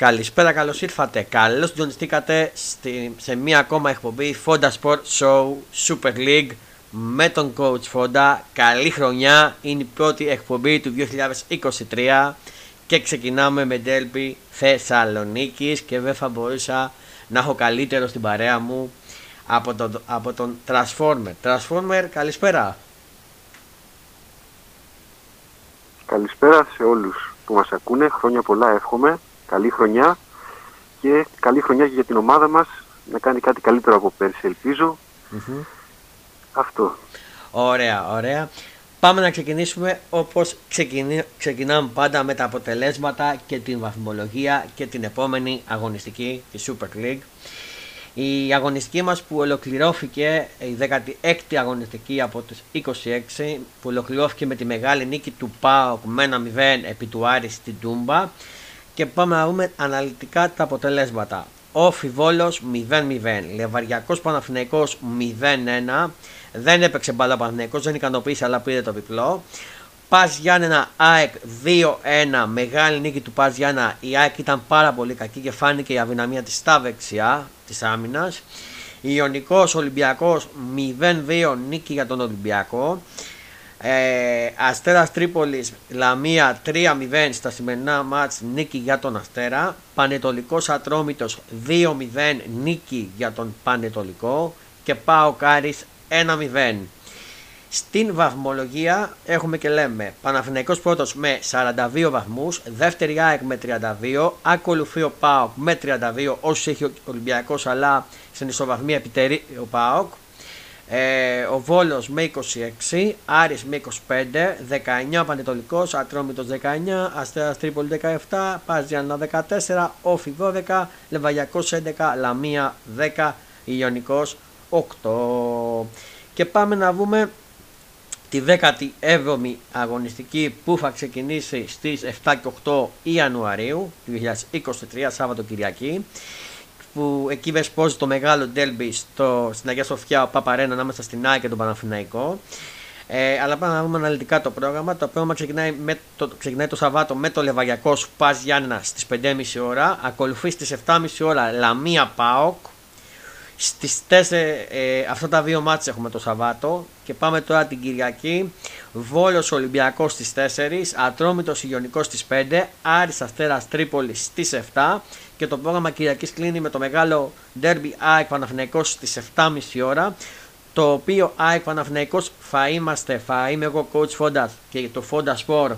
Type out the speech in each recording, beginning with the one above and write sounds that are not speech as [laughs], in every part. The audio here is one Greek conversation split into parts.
Καλησπέρα, καλώς ήρθατε. Καλώς συντονιστήκατε σε μία ακόμα εκπομπή Fonda Sport Show Super League με τον coach Fonda. Καλή χρονιά, είναι η πρώτη εκπομπή του 2023 και ξεκινάμε με Derby Θεσσαλονίκης και δεν θα μπορούσα να έχω καλύτερο στην παρέα μου από τον, από τον Transformer. Transformer, καλησπέρα. Καλησπέρα σε όλους που μας ακούνε. Χρόνια πολλά εύχομαι καλή χρονιά και καλή χρονιά και για την ομάδα μας να κάνει κάτι καλύτερο από πέρσι Αυτό. Ωραία, ωραία. Πάμε να ξεκινήσουμε όπως ξεκινάμε πάντα με τα αποτελέσματα και την βαθμολογία και την επόμενη αγωνιστική τη Super League. Η αγωνιστική μας που ολοκληρώθηκε, η 16η αγωνιστική από τις 26 που ολοκληρώθηκε με τη μεγάλη νίκη του ΠΑΟΚ με ένα 0 επί του Άρη στην Τούμπα και πάμε να δούμε αναλυτικά τα αποτελέσματα. Όφι Βόλος 0-0, Λεβαριακός Παναθηναϊκός 0-1, δεν έπαιξε μπάλα ο Παναθηναϊκός, δεν ικανοποίησε αλλά πήρε το διπλό. Πας Γιάννενα ΑΕΚ 2-1, μεγάλη νίκη του Πας Γιάννα. Η ΑΕΚ ήταν πάρα πολύ κακή και φάνηκε η αδυναμία της στα δεξιά της άμυνας. Ιωνικός Ολυμπιακός 0-2 νίκη για τον Ολυμπιακό. Ε, Αστέρας Τρίπολης Λαμία 3-0 στα σημερινά μάτς νίκη για τον Αστέρα Πανετολικός Ατρόμητος 2-0 νίκη για τον Πανετολικό και Πάο Κάρις 1-0 στην βαθμολογία έχουμε και λέμε Παναθηναϊκός πρώτος με 42 βαθμούς, δεύτερη ΑΕΚ με 32, ακολουθεί ο ΠΑΟΚ με 32 όσους έχει ο Ολυμπιακός αλλά στην ισοβαθμία επιτερεί ο ΠΑΟΚ. Ε, ο Βόλος με 26, Άρης με 25, 19 Πανετολικός, Ατρόμητος 19, Αστέρας Τρίπολη 17, Παζιάννα 14, Όφι 12, Λεβαγιακός 11, Λαμία 10, Ιωνικός 8. Και πάμε να δούμε τη 17η αγωνιστική που θα ξεκινήσει στις 7 και 8 Ιανουαρίου του 2023, Σάββατο Κυριακή που εκεί βεσπόζει το μεγάλο ντέλμπι στο, στην Αγία Σοφιά Παπαρένα ανάμεσα στην ΑΕΚ και τον Παναθηναϊκό. Ε, αλλά πάμε να δούμε αναλυτικά το πρόγραμμα. Το πρόγραμμα ξεκινάει, με το, ξεκινάει το Σαββάτο με το Λεβαγιακό Σπάζ Γιάννα στις 5.30 ώρα. Ακολουθεί στις 7.30 ώρα Λαμία Πάοκ. Στις 4 ε, αυτά τα δύο μάτια έχουμε το Σαββάτο. Και πάμε τώρα την Κυριακή. Βόλος Ολυμπιακός στις 4. Ατρόμητος Ιγιονικό στις 5. Άρης Αστέρας Τρίπολης στις 7 και το πρόγραμμα Κυριακής κλείνει με το μεγάλο Derby ΑΕΚ Παναθηναϊκός στις 7.30 ώρα το οποίο ΑΕΚ Παναθηναϊκός θα είμαστε, θα είμαι εγώ coach Fonda και το Fonda Sport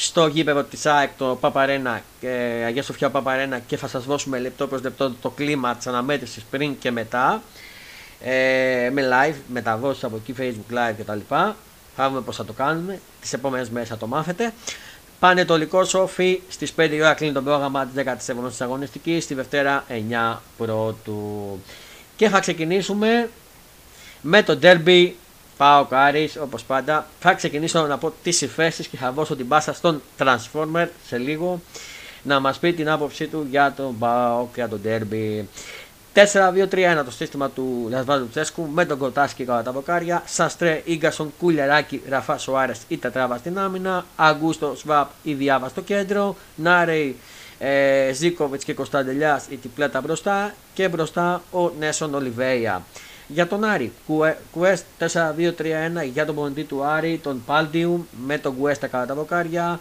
στο γήπεδο της ΑΕΚ το Παπαρένα, ε, Αγία Σοφιά Παπαρένα και θα σας δώσουμε λεπτό προς λεπτό το κλίμα της αναμέτρησης πριν και μετά ε, με live, μεταδόσεις από εκεί, facebook live κτλ. Θα δούμε πώς θα το κάνουμε, τις επόμενες μέρες θα το μάθετε. Πανετολικό Σόφι στις 5 η ώρα κλείνει το πρόγραμμα της 17η αγωνιστικής, στη Δευτέρα 9 Πρώτου. Και θα ξεκινήσουμε με το Derby Πάω Κάρις, όπως πάντα. Θα ξεκινήσω να πω τις υφέσεις και θα δώσω την πάσα στον Transformer σε λίγο να μας πει την άποψή του για τον Πάο και για τον Derby. 4-2-3-1 το σύστημα του Λασβάδου Τσέσκου με τον Κοτάσκι κατά τα βοκάρια. Σαστρέ, γκασον, Κουλεράκη, Ραφά Σοάρε ή Τετράβα στην άμυνα. Αγκούστο, Σβάπ ή Διάβα στο κέντρο. Νάρεϊ, ε, Ζήκοβιτς και Κωνσταντελιάς ή Τιπλέτα μπροστά. Και μπροστά ο Νέσον Ολιβέια. Για τον Άρη, Κουέστ 4-2-3-1 για τον πονητή του Άρη, τον Πάλτιου με τον Κουέστα κατά τα βοκάρια.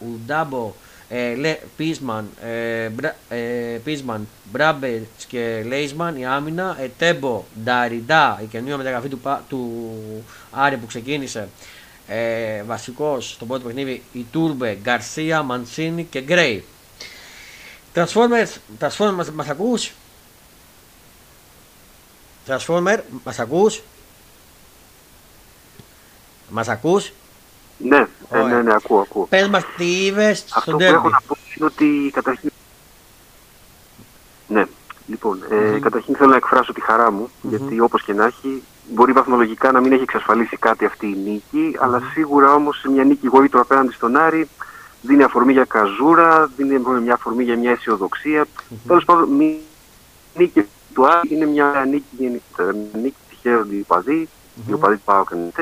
Ουντάμπο ε, Λε, Πίσμαν, ε, Μπρα, ε, Πίσμαν, Μπράμπετς και Λέισμαν η άμυνα, ε, Τέμπο, Νταριντά, η καινούργια μεταγραφή του, του Άρη που ξεκίνησε ε, βασικός στο πρώτο παιχνίδι η Τούρμπε, Γκαρσία, Μανσίνη και Γκρέι. Transformers, Transformers μας, μας ακούς; Transformer, μας ακούς; Μας ακούς; Ναι, ε, ναι, ναι, ακούω, ακούω. Πες μας τι είδες Αυτό που έχω να πω είναι ότι καταρχήν... Ναι, λοιπόν, ε, καταρχήν θέλω να εκφράσω τη χαρά μου, γιατί όπως και να έχει, μπορεί βαθμολογικά να μην έχει εξασφαλίσει κάτι αυτή η νίκη, αλλά σίγουρα όμως μια νίκη γοήτρο απέναντι στον Άρη δίνει αφορμή για καζούρα, δίνει μια αφορμή για μια αισιοδοξία. Mm-hmm. Τέλος πάντων, μια νίκη του Άρη είναι μια νίκη γενικότερα, μια νίκη τυχαία οι οπαδοί, οι οπαδοί του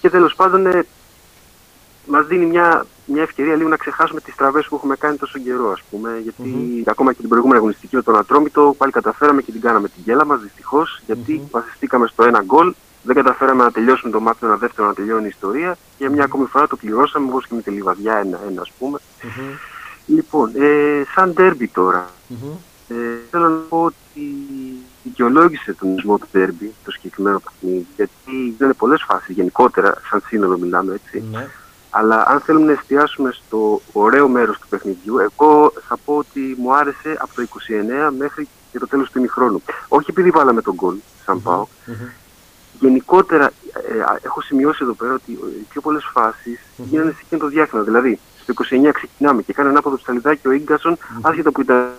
και τέλος πάντων ε, μας δίνει μια, μια ευκαιρία λίγο να ξεχάσουμε τις τραβές που έχουμε κάνει τόσο καιρό, ας πούμε. Γιατί mm-hmm. ακόμα και την προηγούμενη αγωνιστική με τον Ατρόμητο πάλι καταφέραμε και την κάναμε την γέλα μας, δυστυχώς, γιατί mm-hmm. βασιστήκαμε στο ένα γκολ. Δεν καταφέραμε να τελειώσουμε το μάτι ένα δεύτερο να τελειώνει η ιστορία και μια ακόμη φορά το πληρώσαμε όπως και με τη Λιβαδιά ένα-ένα, ας πούμε. Mm-hmm. Λοιπόν, ε, σαν τέρμπι τώρα. Mm-hmm. Ε, θέλω να πω ότι δικαιολόγησε τον ισμό του τέρμπι το συγκεκριμένο παιχνίδι, γιατί δεν είναι πολλές φάσεις γενικότερα, σαν σύνολο μιλάμε έτσι. Mm-hmm. Αλλά αν θέλουμε να εστιάσουμε στο ωραίο μέρος του παιχνιδιού, εγώ θα πω ότι μου άρεσε από το 29 μέχρι και το τέλος του ημιχρόνου. Όχι επειδή βάλαμε τον γκολ, σαν mm-hmm. πάω. Mm-hmm. Γενικότερα, ε, έχω σημειώσει εδώ πέρα ότι οι πιο πολλές φάσεις mm-hmm. γίνανε σε εκείνο το διάστημα. Δηλαδή, στο 29 ξεκινάμε και κάνει ανάποδο ψαλιδάκι ο γκασον mm-hmm. άσχετα που ήταν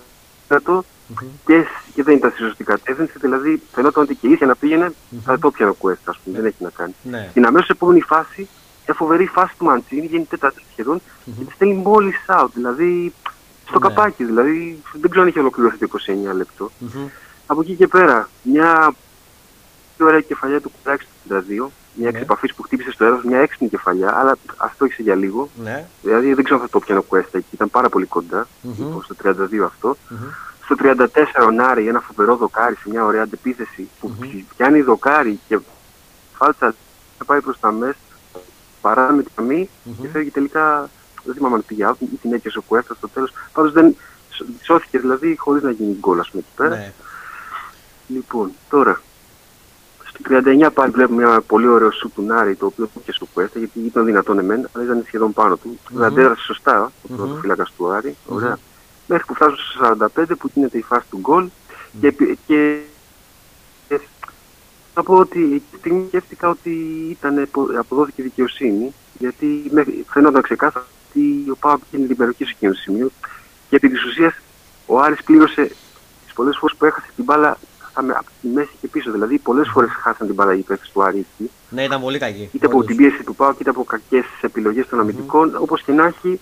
το mm-hmm. και, και δεν ήταν στη σωστή κατεύθυνση. Δηλαδή, φαινόταν ότι και ίσια να πήγαινε, mm-hmm. θα το πιανε ο Κουέστα, ας πούμε. Δεν έχει να κάνει. Ναι. Την αμέσως επόμενη φάση μια φοβερή φάση του Μαντσίνη, γίνεται τέταρτη σχεδόν, mm-hmm. και τη στέλνει μόλις out. Δηλαδή στο ναι. καπάκι, δηλαδή δεν ξέρω αν είχε ολοκληρωθεί το 29 λεπτό. Mm-hmm. Από εκεί και πέρα, μια πιο ωραία κεφαλιά του Κουράκη στο 32, μια ναι. εξεπαφή που χτύπησε στο έδαφος, μια έξυπνη κεφαλιά, αλλά αυτό είχε για λίγο. Ναι. Δηλαδή δεν ξέρω αν θα το πιάνω Κουέστα εκεί, ήταν πάρα πολύ κοντά, mm-hmm. λοιπόν, στο 32 αυτό. Mm-hmm. Στο 34 ο Νάρη, ένα φοβερό δοκάρι σε μια ωραία αντεπίθεση που mm-hmm. πιάνει δοκάρι και φάλτσα πάει προς τα μέσα παρά με τη γραμμή mm-hmm. και φεύγει τελικά. Δεν θυμάμαι αν πήγε out ή την έκαιγε ο Κουέφτα στο τέλος. Πάντως δεν σώθηκε δηλαδή χωρίς να γίνει γκολ, ας πούμε εκεί πέρα. Ναι. Λοιπόν, τώρα. Στο 39 πάλι βλέπουμε ένα πολύ ωραίο σου του Νάρη το οποίο πήγε στο Κουέφτα γιατί ήταν δυνατόν εμένα, αλλά ήταν σχεδόν πάνω του. Mm-hmm. αντέδρασε σωστά ο mm-hmm. πρώτος φύλακας του Άρη. Ωραία. Mm-hmm. Μέχρι που φτάσουν στο 45 που γίνεται η φάση του γκολ mm-hmm. και, και θα πω ότι εκείνη τη στιγμή σκέφτηκα ότι ήταν, αποδόθηκε δικαιοσύνη, γιατί φαινόταν ξεκάθαρα ότι ο Πάοκ είναι υπεροχή σε εκείνο το σημείο και επί της ουσίας ο Άρης πλήρωσε τις πολλές φορές που έχασε την μπάλα από τη μέση και πίσω. Δηλαδή, πολλές φορές χάσαν την μπάλα οι παίχτε του Άρη. Ναι, ήταν πολύ κακή. Είτε από την πίεση του Πάοκ είτε από κακές επιλογές των αμυντικών. Mm-hmm. Όπως και να έχει,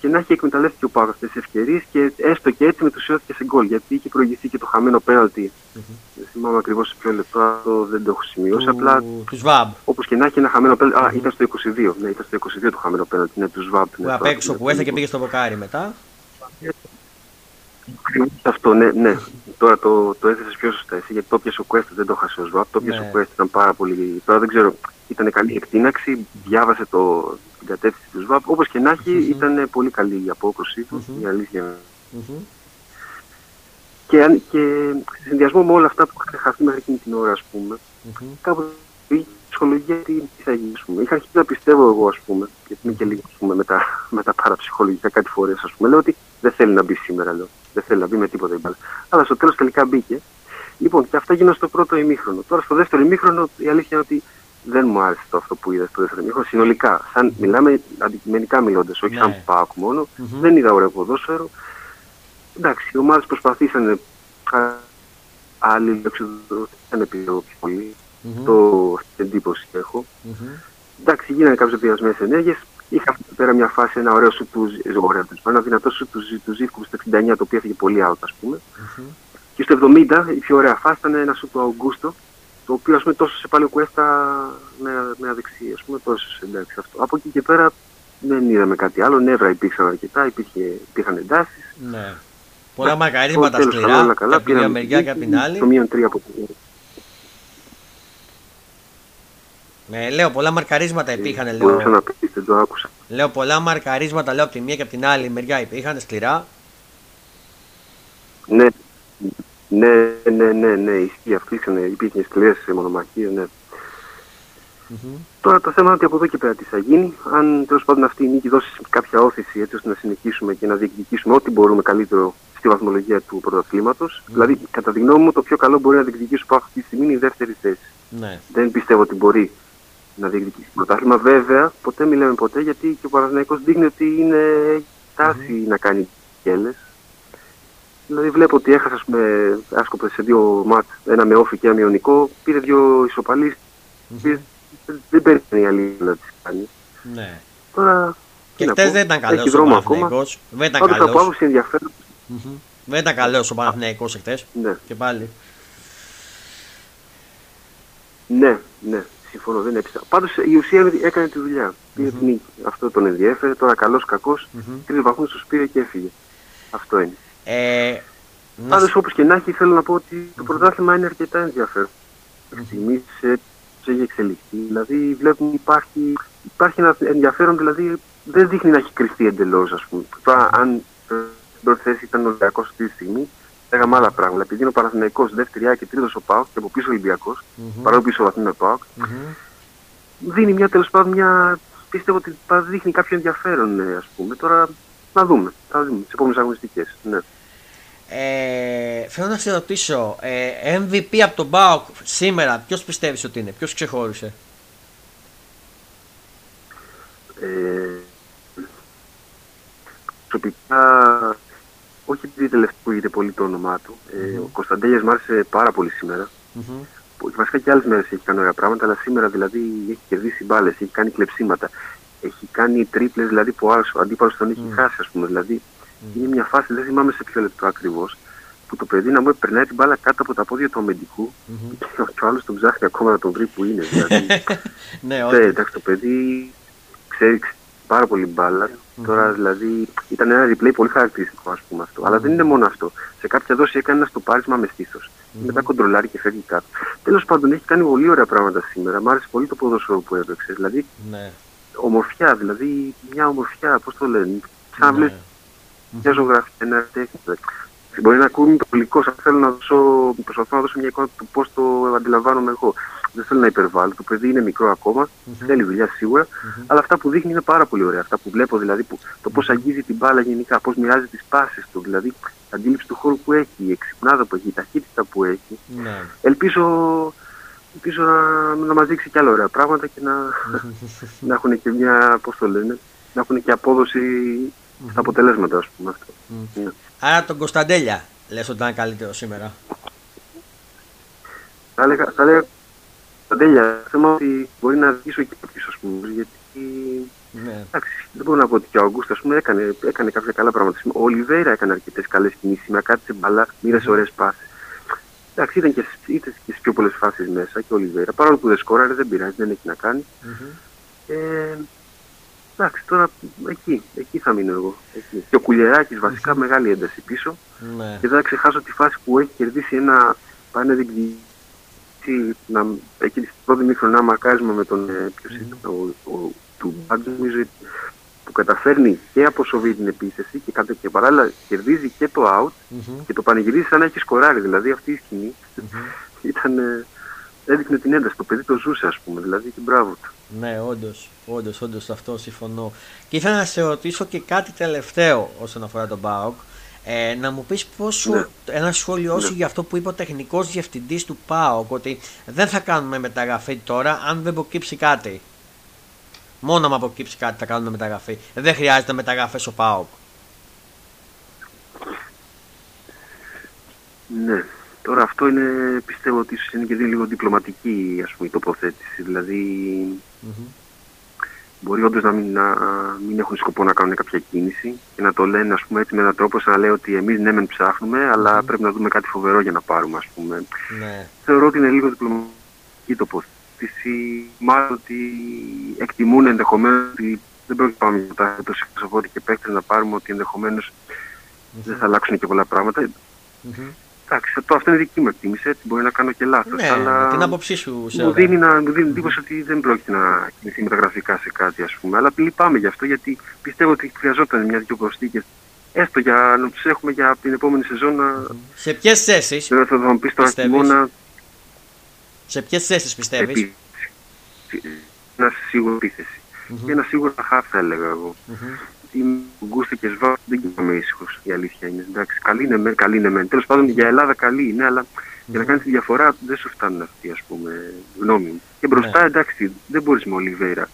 και να έχει εκμεταλλεύτηκε ο Πάοκ αυτές τις ευκαιρίες και έστω και έτσι μετουσιώθηκε σε γκολ. Γιατί είχε προηγηθεί και το χαμένο πέναλτι. Mm-hmm. Δεν θυμάμαι ακριβώς σε ποιο λεπτό, το δεν το έχω σημειώσει. Του... Απλά. Όπως και να έχει ένα χαμένο πέναλτι. Mm-hmm. Α, ήταν στο 22. Ναι, ήταν στο 22 το χαμένο πέναλτι. Ναι, του Σβάμπ. Που απ' έξω που έφτασε και πήγε στο βοκάρι μετά. Αυτό, ναι, ναι. Τώρα το, το έθεσες πιο σωστά εσύ, γιατί το πιασε ο Κουέστα, δεν το χάσε ο Σβάμπ. Το πιασε ναι. ο Κουέστα, ήταν πάρα πολύ. Τώρα δεν ξέρω, ήταν καλή εκτείναξη, διάβασε το, την κατεύθυνση του ΣΒΑΠ. Όπως και να έχει, mm-hmm. ήταν πολύ καλή η απόκρουσή του, mm-hmm. η αλήθεια. Mm-hmm. Και, και σε συνδυασμό με όλα αυτά που είχαν χαθεί μέχρι εκείνη την ώρα, ας πούμε, mm-hmm. κάπου η ψυχολογία τι, τι θα γίνει, πούμε. Είχα αρχίσει να πιστεύω εγώ, ας πούμε, γιατί είμαι και λίγο ας πούμε, με, τα, με τα παραψυχολογικά κάτι φορές, ας πούμε, λέω ότι δεν θέλει να μπει σήμερα, λέω. Δεν θέλει να μπει με τίποτα η μπάλα. Αλλά στο τέλος τελικά μπήκε. Λοιπόν, και αυτά γίνανε στο πρώτο ημίχρονο. Τώρα στο δεύτερο ημίχρονο η αλήθεια είναι ότι δεν μου άρεσε το αυτό που είδα στο δεύτερο μήχρονο. Συνολικά, σαν, μιλάμε αντικειμενικά μιλώντας, όχι ναι. σαν Πάοκ μόνο, mm-hmm. δεν είδα ωραίο ποδόσφαιρο. Εντάξει, οι ομάδες προσπαθήσαν άλλοι δεν επιδόχω πιο πολύ. Mm-hmm. Το εντύπωση έχω. Mm-hmm. Εντάξει, γίνανε κάποιες διασμένε ενέργειες. Είχα πέρα μια φάση, ένα ωραίο σου του Ζωρέα. Ένα δυνατό σου του, του Ζήφκου στο 69, το οποίο έφυγε πολύ out, ας πούμε. Mm-hmm. Και στο 70 η πιο ωραία φάση ήταν ένα σου του Αουγκούστο, το οποίο ας πούμε τόσο σε πάλι ο Κουέστα με, με αδεξί, ας πούμε τόσο εντάξει αυτό. Από εκεί και πέρα δεν είδαμε κάτι άλλο, νεύρα υπήρξαν αρκετά, υπήρχε, υπήρχαν εντάσεις. Ναι. Πολλά μακαρίσματα σκληρά, και από την μεριά και από την άλλη. Το μείον τρία από την ναι, λέω πολλά μαρκαρίσματα υπήρχαν. Λέω, να πεις, δεν το άκουσα. λέω πολλά μαρκαρίσματα λέω από τη μία και από την άλλη μεριά υπήρχαν σκληρά. Ναι, ναι, ναι, ναι, ναι, ισχύει. Αυτοί υπήρχε σκληρές μονομαχίες, ναι. Mm-hmm. Τώρα το θέμα είναι ότι από εδώ και πέρα τι θα γίνει. Αν τέλος πάντων αυτή η νίκη δώσει κάποια όθηση έτσι ώστε να συνεχίσουμε και να διεκδικήσουμε ό,τι μπορούμε καλύτερο στη βαθμολογία του πρωταθλήματος. Mm-hmm. Δηλαδή, κατά τη γνώμη μου, το πιο καλό μπορεί να διεκδικήσει από αυτή τη στιγμή είναι η δεύτερη θέση. Ναι. Δεν πιστεύω ότι μπορεί να διεκδικήσει το πρωτάθλημα. Βέβαια, ποτέ μιλάμε ποτέ γιατί και ο Παναθηναϊκός δείχνει ότι είναι τάση mm-hmm. να κάνει κέλε. Δηλαδή βλέπω ότι έχασα πούμε, άσκοπες σε δύο μάτς, ένα με όφη και ένα με ιονικό, πήρε δύο ισοπαλείς, mm-hmm. δεν παίρνει η αλήθεια να τις κάνει. Ναι. Τώρα, και χτες δεν ήταν καλός ο Παναθηναϊκός. Δεν ήταν καλός. από άποψη ενδιαφέρον. Mm-hmm. Δεν ήταν καλός ο Παναθηναϊκός χτες. Ναι. Και πάλι. Ναι, ναι. Συμφωνώ, δεν έπεισα. Πάντως η ουσία έκανε τη δουλειά. Πήρε την νίκη. Αυτό τον ενδιέφερε. Τώρα καλός κακός. Mm-hmm. Τρει βαθμούς τους πήρε και έφυγε. Αυτό είναι. Ε, Πάντως όπως και να έχει, θέλω να πω ότι το πρωτάθλημα είναι αρκετά ενδιαφέρον. Αυτή τη στιγμή έχει εξελιχθεί. Δηλαδή βλέπουμε υπάρχει, υπάρχει ένα ενδιαφέρον, δηλαδή δεν δείχνει να έχει κρυφτεί εντελώς, ας πούμε. Τώρα, αν στην πρώτη θέση ήταν ο Ολυμπιακός αυτή τη στιγμή, λέγαμε άλλα πράγματα. Επειδή είναι ο Παναθηναϊκός δεύτερη και τρίτος ο Πάοκ και από πίσω ο Ολυμπιακός, mm-hmm. παρόλο πίσω βαθμό ο Πάοκ, mm-hmm. δίνει μια τέλος πάντων μια. Πιστεύω ότι δείχνει κάποιο ενδιαφέρον, ας πούμε. Τώρα να δούμε. Θα δούμε τις επόμενες αγωνιστικές. Ναι. Ε, θέλω να σε ρωτήσω, ε, MVP από τον Πάοκ σήμερα, ποιος πιστεύεις ότι είναι, ποιος ξεχώρισε; Ε, προσωπικά, όχι επειδή τελευταία ακούγεται πολύ το όνομά του. Ε, mm-hmm. Ο Κωνσταντέλια μου άρεσε πάρα πολύ σήμερα. Mm-hmm. Βασικά και άλλες μέρες έχει κάνει ωραία πράγματα, αλλά σήμερα δηλαδή έχει κερδίσει μπάλες, έχει κάνει κλεψίματα. Έχει κάνει τρίπλες δηλαδή που ο αντίπαλος τον έχει mm. χάσει, ας πούμε. Δηλαδή mm. είναι μια φάση, δεν θυμάμαι σε ποιο λεπτό ακριβώς, που το παιδί να μου περνάει την μπάλα κάτω από τα πόδια του αμυντικού mm-hmm. και ο άλλος τον ψάχνει ακόμα να τον βρει που είναι. [laughs] Δηλαδή, ναι, όχι. εντάξει, το παιδί ξέρει πάρα πολύ μπάλα. Mm-hmm. Τώρα δηλαδή ήταν ένα replay πολύ χαρακτηριστικό, ας πούμε αυτό. Mm-hmm. Αλλά δεν είναι μόνο αυτό. Σε κάποια δόση έκανε ένα στο πάρισμα με στήθος. Mm-hmm. Μετά κοντρολάρει και φεύγει κάτω. Τέλος πάντων έχει κάνει πολύ ωραία πράγματα σήμερα. Μ' άρεσε πολύ το ποδόσφαιρο που έπαιξε. Δηλαδή ναι. ομορφιά, δηλαδή μια ομορφιά, πώς το λένε. Σαν να μια ζωγραφία, ένα τέχνη. Μπορεί να ακούγει το αλλά θέλω να δώσω, προσπαθώ να δώσω μια εικόνα του πώς το αντιλαμβάνομαι εγώ. Δεν θέλω να υπερβάλλω. Το παιδί είναι μικρό ακόμα, mm-hmm. θέλει δουλειά σίγουρα, mm-hmm. αλλά αυτά που δείχνει είναι πάρα πολύ ωραία. Αυτά που βλέπω δηλαδή, που, το πώς αγγίζει την μπάλα γενικά, πώς μοιράζει τις πάσεις του, δηλαδή η αντίληψη του χώρου που έχει, η εξυπνάδα που έχει, η ταχύτητα που έχει. Mm-hmm. Ελπίζω, ελπίζω να, να μας δείξει κι άλλα ωραία πράγματα και να, [laughs] να έχουν και μια, πώς το λένε, να έχουν και απόδοση στα αποτελέσματα, ας πούμε αυτό. Ναι. Άρα τον Κωνσταντέλια λες ότι ήταν καλύτερο σήμερα. Θα έλεγα, θα έλεγα Κωνσταντέλια, θέμα ότι μπορεί να αρχίσω και κάποιος ας πούμε, γιατί ναι. Εντάξει, δεν μπορώ να πω ότι και ο Αγκούστα έκανε, έκανε κάποια καλά πράγματα. Ο Ολιβέρα έκανε αρκετές καλές κινήσεις. Με κάτσε μπαλά, μοίρασε mm. ωραίες πάσει. Εντάξει, ήταν και, ήταν και στις πιο πολλές φάσεις μέσα και ο Ολιβέρα. Παρόλο που δεν σκόραρε, δεν πειράζει, δεν έχει να κάνει. Mm-hmm. Ε, Εντάξει, τώρα εκεί, εκεί θα μείνω εγώ. Εκεί. Και ο Κουλιεράκη βασικά μεγάλη ένταση πίσω. Ναι. Και δεν θα ξεχάσω τη φάση που έχει κερδίσει ένα πάνε διεκδικητή να, εκεί στην πρώτη μήχρονά μακάρισμα με τον ε, ποιος mm. ήταν, ο, ο, του Μπάντζο, νομίζω που καταφέρνει και αποσοβεί την επίθεση και, κατά, και παράλληλα κερδίζει και το out mm-hmm. και το πανηγυρίζει σαν να έχει σκοράρει. Δηλαδή αυτή η σκηνή mm-hmm. [laughs] ήταν, ε, έδειχνε την ένταση. Το παιδί το ζούσε, ας πούμε, δηλαδή και μπράβο του. Ναι, όντως, όντως, όντως αυτό συμφωνώ. Και ήθελα να σε ρωτήσω και κάτι τελευταίο όσον αφορά τον ΠΑΟΚ. Ε, να μου πεις πόσο, ναι. ένα σχόλιο ναι. για αυτό που είπε ο τεχνικός διευθυντής του ΠΑΟΚ ότι δεν θα κάνουμε μεταγραφή τώρα αν δεν προκύψει κάτι. Μόνο αν αποκύψει κάτι θα κάνουμε μεταγραφή. Δεν χρειάζεται μεταγραφές ο ΠΑΟΚ. Ναι. Τώρα αυτό είναι, πιστεύω ότι ίσως είναι και λίγο διπλωματική ας πούμε, η τοποθέτηση. Δηλαδή mm-hmm. Μπορεί όντως να μην, να μην έχουν σκοπό να κάνουν κάποια κίνηση και να το λένε ας πούμε, έτσι με έναν τρόπο σαν να λέει ότι εμείς ναι μεν ψάχνουμε αλλά mm-hmm. πρέπει να δούμε κάτι φοβερό για να πάρουμε ας πούμε. Ναι. Θεωρώ ότι είναι λίγο διπλωματική η τοποθέτηση. Μάλλον ότι εκτιμούν ενδεχομένως ότι δεν πρόκειται να πάμε για τα τόσο και παίκτες να πάρουμε ότι ενδεχομένως mm-hmm. δεν θα αλλάξουν και πολλά πράγματα. Mm-hmm. Εντάξει, το, αυτό είναι δική μου εκτίμηση, έτσι μπορεί να κάνω και λάθος. Ναι, αλλά την άποψή σου, Μου δίνει, να, μου δίνει εντύπωση ότι δεν πρόκειται να κινηθεί μεταγραφικά σε κάτι, ας πούμε. Αλλά λυπάμαι γι' αυτό, γιατί πιστεύω ότι χρειαζόταν μια-δυο προσθήκε. Έστω για να τους έχουμε για την επόμενη σεζόν να. Σε ποιες θέσεις. Δεν θα μου πεις τώρα χειμώνα. Σε ποιες θέσεις πιστεύεις; Ένα σίγουρο επίθεση. Mm-hmm. Και ένα σίγουρο χάφ, θα έλεγα εγώ. Mm-hmm η Γκούστη και Σβά δεν κοιμάμαι ήσυχος. Η αλήθεια είναι. Εντάξει, καλή είναι μεν, καλή είναι μεν. Τέλος πάντων για Ελλάδα καλή είναι, αλλά για να κάνεις τη διαφορά δεν σου φτάνουν αυτοί, ας πούμε, γνώμη μου. Και μπροστά, ναι. εντάξει, δεν μπορείς με Ολιβέρα,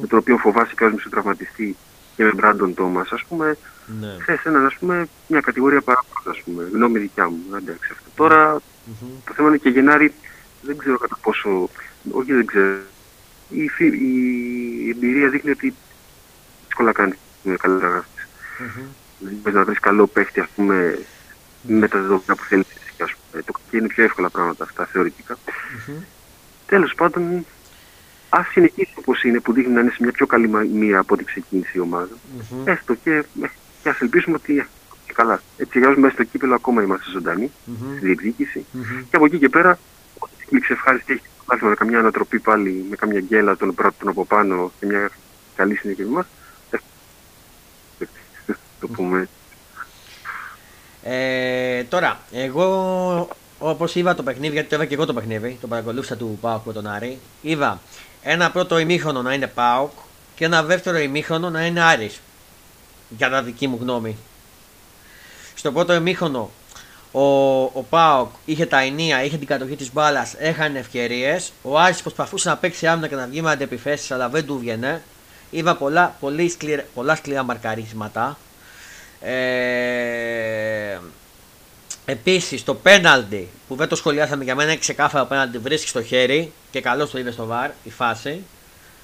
με τον οποίο φοβάσαι κάποιος σου τραυματιστεί και με Μπράντον Τόμας, ας πούμε. Ναι. Θες έναν, ας πούμε, μια κατηγορία παραπάνω, ας πούμε. Γνώμη δικιά μου. Εντάξει, αυτό. Τώρα το θέμα είναι και Γενάρη, δεν ξέρω κατά πόσο. Όχι, δεν ξέρω. Η, η εμπειρία δείχνει ότι δύσκολα κάνεις με καλή γραφή. Mm-hmm. Δεν μπορεί να βρεις καλό παίχτη, ας πούμε, με τα δεδομένα που θέλεις. Και είναι πιο εύκολα πράγματα αυτά θεωρητικά. Mm-hmm. Τέλος πάντων, Α συνεχίσει όπως είναι, που δείχνει να είναι σε μια πιο καλή μοίρα από ό,τι ξεκίνησε η ομάδα. Mm-hmm. Έστω και, ε, και ας ελπίσουμε ότι και καλά. Έτσι, για μέσα στο κύπελο ακόμα είμαστε ζωντανοί mm-hmm. στη διεκδίκηση. Mm-hmm. Και από εκεί και πέρα, ό,τι κλείξει ευχάριστη έχεις το με καμιά ανατροπή πάλι, με καμιά γκέλα των πρώτων από πάνω και μια καλή συνέχεια μας. Το πούμε. Ε, τώρα, εγώ όπως είδα το παιχνίδι, γιατί το είδα και εγώ το παιχνίδι, το παρακολούθησα του Πάουκ με τον Άρη. Είδα ένα πρώτο ημίχρονο να είναι Πάουκ και ένα δεύτερο ημίχρονο να είναι Άρης. Για τα δική μου γνώμη. Στο πρώτο ημίχρονο ο, ο Πάοκ είχε τα ενία, είχε την κατοχή της μπάλας, έχανε ευκαιρίες. Ο Άρης προσπαθούσε να παίξει άμυνα και να βγει με αντεπιθέσεις, αλλά δεν του βγαινε. Είδα πολλά, πολύ σκληρά, πολλά σκληρά μαρκαρίσματα. Ε, Επίσης το πέναλτι που δεν το σχολιάσαμε για μένα είναι ξεκάθαρο πέναλτι βρίσκει στο χέρι και καλώς το είδε στο βαρ η φάση.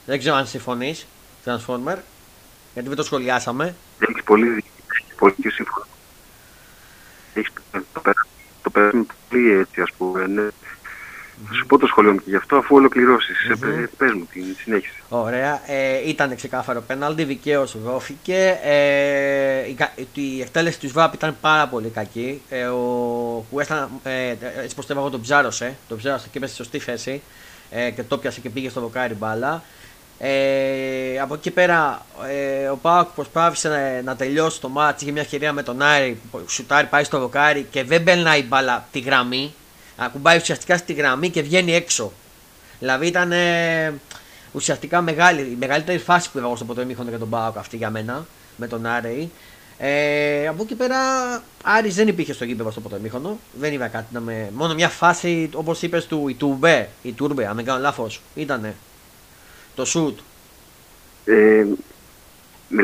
Δεν ξέρω αν συμφωνείς, Transformer, γιατί δεν το σχολιάσαμε. Έχει πολύ, πολύ συμφωνώ. το πέρασμα πολύ έτσι, ας πούμε. Ναι. Θα σου πω το σχολείο μου και γι' αυτό αφού ολοκληρώσεις. Mm-hmm. Πες μου την συνέχιση. Ωραία. Ε, ήταν ξεκάθαρο πέναλτι, δικαίως δόθηκε. Ε, η, η εκτέλεση του ΣΒΑΠ ήταν πάρα πολύ κακή. Ε, ο Κουέστα, ε, έτσι πως εγώ, τον ψάρωσε. Τον ψάρωσε και έπεσε στη σωστή θέση. Ε, και το πιάσε και πήγε στο δοκάρι μπάλα. Ε, από εκεί πέρα ε, ο Πάοκ προσπάθησε να, να, τελειώσει το μάτς, είχε μια ευκαιρία με τον Άρη που σουτάρει πάει στο δοκάρι και δεν μπαίνει η μπάλα τη γραμμή ακουμπάει ουσιαστικά στη γραμμή και βγαίνει έξω. Δηλαδή ήταν ε, ουσιαστικά μεγάλη, η μεγαλύτερη φάση που είδα στο πρώτο ημίχρονο για τον Μπάουκ αυτή για μένα με τον Άρεϊ. Ε, από εκεί πέρα Άρης δεν υπήρχε στο γήπεδο στο πρώτο ημίχρονο. Δεν είδα κάτι να με. Μόνο μια φάση όπως είπες του Ιτούμπε, η Τούρμπε, αν δεν κάνω λάθος, ήταν το σουτ. Ε, με,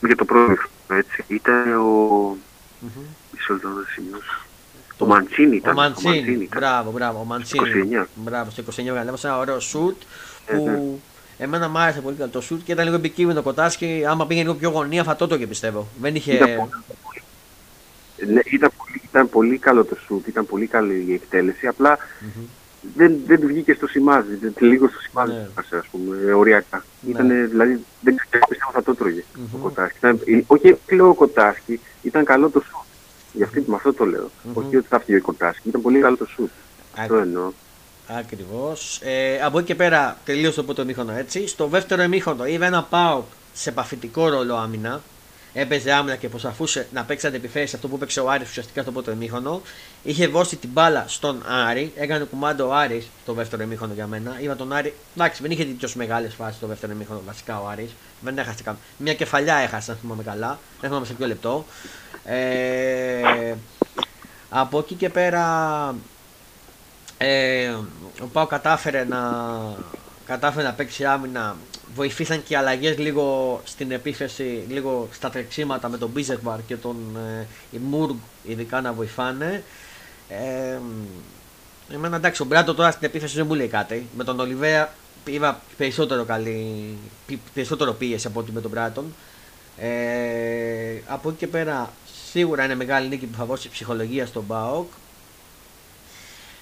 για το πρώτο έτσι. Ήταν ο. Mm-hmm. Μισό λεπτό να το Μαντσίνη ήταν. Ο Μαντσίνη, ήταν. μπράβο, μπράβο. Ο Μαντσίνη. 29. Μπράβο, στο 29 Έβασε ένα ωραίο σουτ που ε, ναι. εμένα μου άρεσε πολύ το σουτ και ήταν λίγο επικίνδυνο το κοτάσκι. Άμα πήγαινε λίγο πιο γωνία θα το και πιστεύω. Δεν είχε. Ήταν, ναι, ήταν, πολύ, ήταν πολύ καλό το σουτ, ήταν πολύ καλή η εκτέλεση. Απλά mm-hmm. δεν, δεν του βγήκε στο σημάδι. Λίγο στο σημάδι, ναι. ας πούμε, οριακά. Ναι. Ήτανε, δηλαδή, δεν ξέρω, πιστεύω θα το τρώγε mm-hmm. ο Κοτάσκι. Ήταν, όχι λέω ο Κοτάσκι, ήταν καλό το σουτ. Γι' αυτή, με αυτό το λέω. Mm-hmm. Όχι ότι θα φύγει ο Κοντάσκι. Ήταν πολύ καλό το σουτ. Αυτό εννοώ. Ακριβώς. Ε, από εκεί και πέρα τελείωσε το πρώτο μήχρονο έτσι. Στο δεύτερο ημίχρονο είδα ένα πάω σε παθητικό ρόλο άμυνα. Έπαιζε άμυνα και προσπαθούσε να παίξει αντεπιθέσει αυτό που έπαιξε ο Άρης ουσιαστικά στο πρώτο ημίχρονο. Είχε δώσει την μπάλα στον Άρη. Έκανε κουμάντο ο Άρης το δεύτερο ημίχρονο για μένα. Είδα τον Άρη. Εντάξει, δεν είχε τόσο μεγάλες φάσεις το δεύτερο ημίχρονο βασικά ο Άρης. Δεν έχασε καν. Μια κεφαλιά έχασε, αν θυμάμαι καλά. Δεν θυμάμαι σε ποιο λεπτό. Ε, από εκεί και πέρα ε, ο Πάο κατάφερε να, κατάφερε να παίξει άμυνα. Βοηθήσαν και οι αλλαγές λίγο στην επίθεση, λίγο στα τρεξίματα με τον Μπίζερμπαρ και τον ε, Μούργκ, ειδικά να βοηθάνε. Ε, εμένα εντάξει, ο Μπράντο τώρα στην επίθεση δεν μου λέει κάτι. Με τον Ολιβέα είδα περισσότερο, καλή, περισσότερο πίεση από ότι με τον Μπράτον. Ε, από εκεί και πέρα Σίγουρα είναι μεγάλη νίκη που θα δώσει ψυχολογία στον Μπάοκ.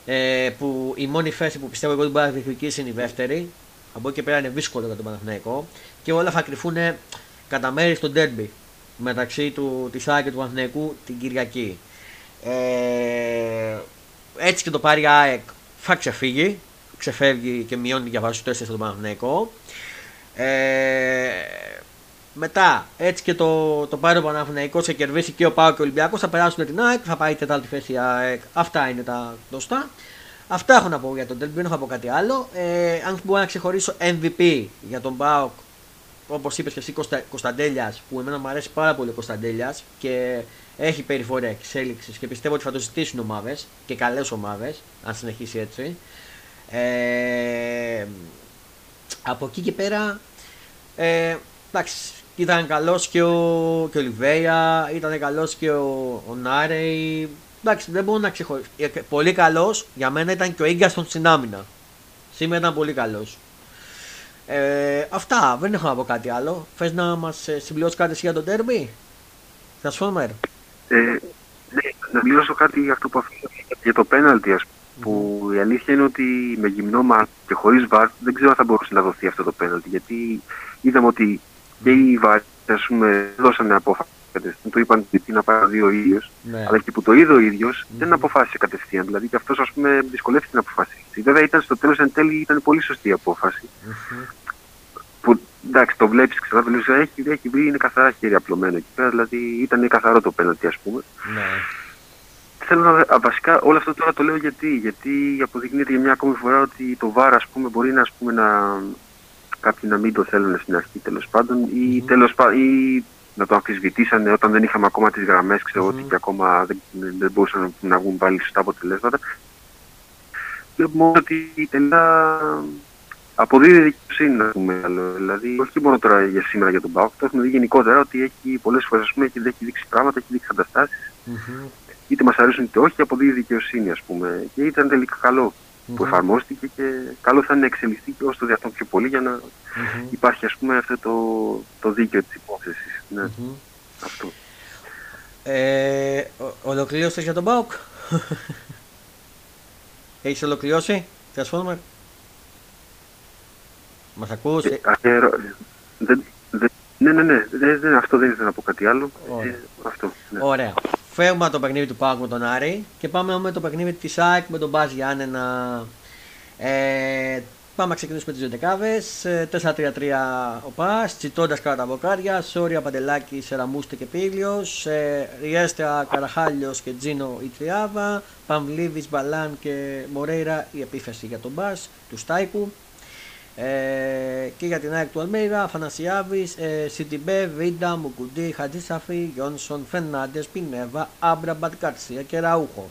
Ε, που η μόνη θέση που πιστεύω εγώ ότι μπορεί να διεκδικήσει είναι η δεύτερη. Από εκεί και πέρα είναι δύσκολο για τον Παναθηναϊκό. Και όλα θα κρυφούν κατά μέρη στο ντέρμπι μεταξύ του, της ΑΕΚ και του Παναθηναϊκού την Κυριακή. Ε, έτσι και το πάρει η ΑΕΚ θα ξεφύγει. Ξεφεύγει και μειώνει για βάση του 4 στον Παναθηναϊκό. Ε, μετά, έτσι και το, το πάρει ο Παναθηναϊκός και κερδίσει και ο Πάο και ο Ολυμπιακός, θα περάσουν την ΑΕΚ, θα πάει τετάρτη θέση η ΑΕΚ. Αυτά είναι τα γνωστά. Αυτά έχω να πω για τον Τέλμπι, δεν έχω να πω κάτι άλλο. Ε, αν μπορώ να ξεχωρίσω MVP για τον Πάοκ, όπως είπες και εσύ Κωνσταντέλιας, που εμένα μου αρέσει πάρα πολύ ο Κωνσταντέλιας και έχει περιφορία εξέλιξης και πιστεύω ότι θα το ζητήσουν ομάδες και καλές ομάδες, αν συνεχίσει έτσι. Ε, από εκεί και πέρα, ε, εντάξει, ήταν καλός και ο, και ο Λιβέια, ήταν καλός και ο, ο Νάρεϊ. Εντάξει, δεν μπορώ να ξεχωρίσω. Ε, πολύ καλός για μένα ήταν και ο γκαστον στην άμυνα. Σήμερα ήταν πολύ καλός. Ε, αυτά, δεν έχω να πω κάτι άλλο. Θες να μας ε, συμπληρώσεις κάτι εσύ για τον τέρμι, Transformer. Ε, ναι, να συμπληρώσω κάτι για αυτό που αφήνω για το πέναλτι, ας Που η αλήθεια είναι ότι με γυμνό μάτι και χωρίς βάρ δεν ξέρω αν θα μπορούσε να δοθεί αυτό το πέναλτι. Γιατί είδαμε ότι και οι βάρ δώσανε απόφαση κατευθείαν. Το είπαν ότι να πάει δύο ίδιος. Ναι. Αλλά και που το είδε ο ίδιος mm-hmm. δεν αποφάσισε κατευθείαν. Δηλαδή και αυτός δυσκολεύτηκε να αποφασίσει. Βέβαια ήταν στο τέλος εν τέλει ήταν πολύ σωστή η απόφαση. Mm-hmm. Που εντάξει, το βλέπεις ξανά, το λέει, έχει, έχει βρει, είναι καθαρά χέρι απλωμένο εκεί πέρα. Δηλαδή ήταν καθαρό το πέναντι, ας πούμε. Ναι. Θέλω να, βασικά όλο αυτό τώρα το λέω γιατί, γιατί αποδεικνύεται για μια ακόμη φορά ότι το βάρο ας πούμε, μπορεί να, ας πούμε, να, κάποιοι να μην το θέλουν στην αρχή τέλος πάντων ή, mm-hmm. τέλος, ή να το αμφισβητήσανε όταν δεν είχαμε ακόμα τις γραμμές, ξέρω ότι και ακόμα δεν, δεν μπορούσαν να βγουν πάλι σωστά αποτελέσματα. Βλέπουμε ότι τελικά αποδίδει δικαιοσύνη να πούμε άλλο. Δηλαδή, όχι μόνο τώρα για σήμερα για τον Πάοκ, το έχουμε δει γενικότερα ότι έχει πολλές φορές έχει, έχει δείξει πράγματα, έχει δείξει καταστάσει. Mm-hmm. Είτε μας αρέσουν είτε όχι, αποδίδει δικαιοσύνη, ας πούμε. Και ήταν τελικά καλό mm-hmm. που εφαρμόστηκε και καλό θα είναι να εξελιχθεί και όσο το δυνατόν πιο πολύ για να mm-hmm. υπάρχει ας πούμε αυτό το, το δίκαιο της υπόθεσης. Ναι. Mm-hmm. Αυτό. Ε, ολοκλήρωσες για τον ΠΑΟΚ; [laughs] Έχεις ολοκληρώσει, Transformer. Μας ακούς; Ε, ε, δεν, δεν, ναι, ναι, ναι, δεν, δεν, αυτό δεν ήθελα να πω κάτι άλλο. Ε, αυτό, ναι. Ωραία. Φεύγουμε το παιχνίδι του Πάουκ με τον Άρη και πάμε με το παιχνίδι της ΑΕΚ με τον Μπάζ Γιάννενα. Ε, πάμε να ξεκινήσουμε τις 12 4-3-3 ο Πα, τσιτώντας κατά τα βοκάρια, Σόρια Παντελάκη, Σεραμούστε και Πίλιο, ε, Ριέστρα Καραχάλιος και Τζίνο η Τριάβα, Παμβλίδη Μπαλάν και Μορέιρα η επίθεση για τον Μπα, του Στάικου. Ε, και για την ΑΕΚ του Αλμέιρα, Αφανασιάβη, ε, Σιτιμπέ, Βίντα, Μουκουντή, Χατζησαφή, Γιόνσον, Φερνάντες, Πινέβα, Άμπρα, Μπατκάρσια και Ραούχο.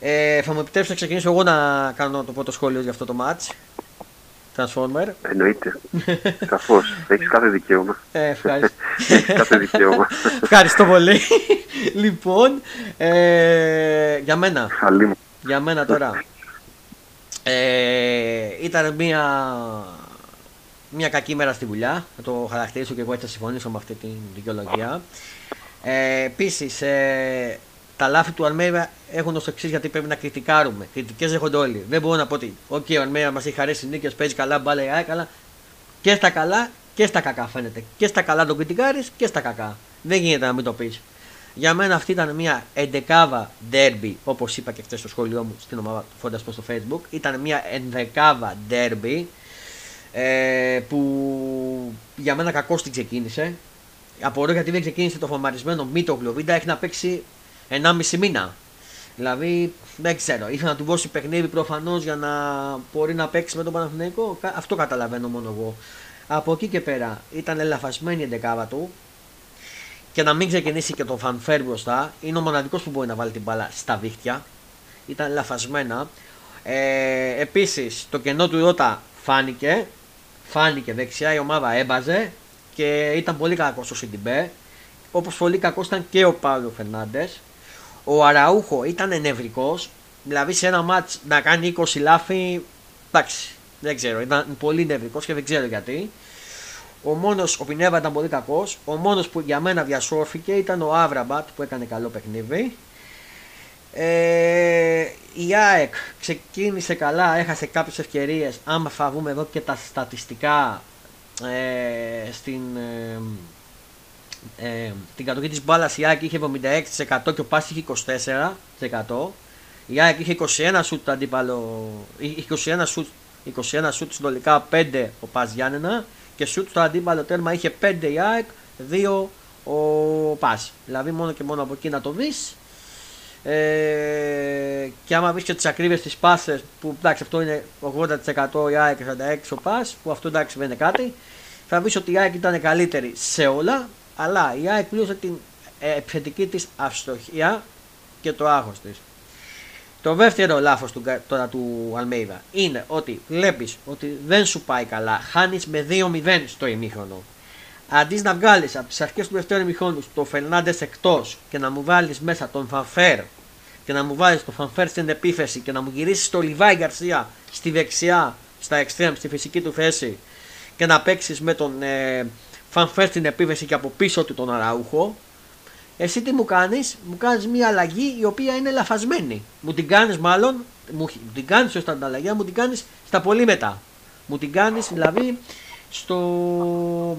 Ε, θα μου επιτρέψει να ξεκινήσω εγώ να κάνω το πρώτο σχόλιο για αυτό το match. Transformer. Εννοείται. Σαφώς. Έχεις κάθε δικαίωμα. Ε, ευχαριστώ. [laughs] Έχεις κάθε δικαίωμα. ευχαριστώ πολύ. λοιπόν, ε, για μένα. Για μένα τώρα. Ε, ήταν μια, μια κακή μέρα στη δουλειά. Θα το χαρακτηρίσω και εγώ έτσι θα συμφωνήσω με αυτή την δικαιολογία. Ε, Επίσης, ε, τα λάθη του Αλμέρα έχουν ως εξής γιατί πρέπει να κριτικάρουμε. Κριτικές έχονται όλοι. Δεν μπορώ να πω ότι, OK, ο Αλμέρα μας έχει χαρέσει νίκες, παίζει καλά, μπάλα, καλά. Και στα καλά και στα κακά φαίνεται. Και στα καλά τον κριτικάρεις και στα κακά. Δεν γίνεται να μην το πεις. Για μένα αυτή ήταν μια εντεκάβα derby, όπως είπα και χθες στο σχόλιο μου στην ομάδα του Φόντας στο Facebook. Ήταν μια ενδεκάβα derby ε, που για μένα κακώς την ξεκίνησε. Απορώ γιατί δεν ξεκίνησε το φωμαρισμένο Μήτογλου. Βίντα έχει να παίξει 1,5 μήνα. Δηλαδή δεν ξέρω, ήθελα να του δώσει παιχνίδι προφανώς για να μπορεί να παίξει με τον Παναθηναϊκό. Αυτό καταλαβαίνω μόνο εγώ. Από εκεί και πέρα ήταν ελαφασμένη η εντεκάβα του και να μην ξεκινήσει και το φανφέρ μπροστά. Είναι ο μοναδικός που μπορεί να βάλει την μπάλα στα δίχτυα. Ήταν λαφασμένα. Ε, Επίσης το κενό του Ιώτα φάνηκε. Φάνηκε δεξιά η ομάδα έμπαζε και ήταν πολύ κακός ο Σιντιμπέ. Όπως πολύ κακός ήταν και ο Παύλο Φερνάντες. Ο Αραούχο ήταν νευρικός. Δηλαδή σε ένα μάτς να κάνει 20 λάθη. Εντάξει, δεν ξέρω. Ήταν πολύ νευρικός και δεν ξέρω γιατί. Ο μόνος, ο Πινέβα ήταν πολύ κακός. Ο μόνος που για μένα διασώθηκε ήταν ο Άβραμπατ που έκανε καλό παιχνίδι. Ε, η ΑΕΚ ξεκίνησε καλά, έχασε κάποιες ευκαιρίες. Άμα θα δούμε εδώ και τα στατιστικά ε, στην, ε, ε, την κατοχή της μπάλας η ΑΕΚ είχε 76% και ο Πας είχε 24%. Η ΑΕΚ είχε 21 σουτ το αντίπαλο, 21 σουτ, 21 σουτ συνολικά 5 ο Πας Γιάννενα και σουτ στο αντίπαλο τέρμα είχε 5 η ΑΕΚ, 2 ο Πας. Δηλαδή μόνο και μόνο από εκεί να το δεις. Ε, και άμα βρεις και τις ακρίβειες της πάσε που εντάξει αυτό είναι 80% η ΑΕΚ και 46% ο Πας που αυτό εντάξει δεν είναι κάτι θα βρεις ότι η ΑΕΚ ήταν καλύτερη σε όλα αλλά η ΑΕΚ πλήρωσε την επιθετική της αυστοχία και το άγχος της. Το δεύτερο λάθος του, τώρα του Αλμέιδα είναι ότι βλέπεις ότι δεν σου πάει καλά. Χάνεις με 2-0 στο ημίχρονο. Αντί να βγάλεις από τις αρχές του δεύτερου ημίχρονου το Φερνάντες εκτός και να μου βάλεις μέσα τον Φανφέρ και να μου βάλεις τον Φανφέρ στην επίθεση και να μου γυρίσεις το Λιβάη Γκαρσία στη δεξιά, στα εξτρέμ, στη φυσική του θέση και να παίξεις με τον ε, Φανφέρ στην επίθεση και από πίσω του τον Αραούχο Εσύ τι μου κάνεις, μου κάνεις μια αλλαγή η οποία είναι λαφασμένη. Μου την κάνεις μάλλον, μου την κάνεις ως την αλλαγή, μου την κάνεις στα πολύ μετά. Μου την κάνεις δηλαδή στο.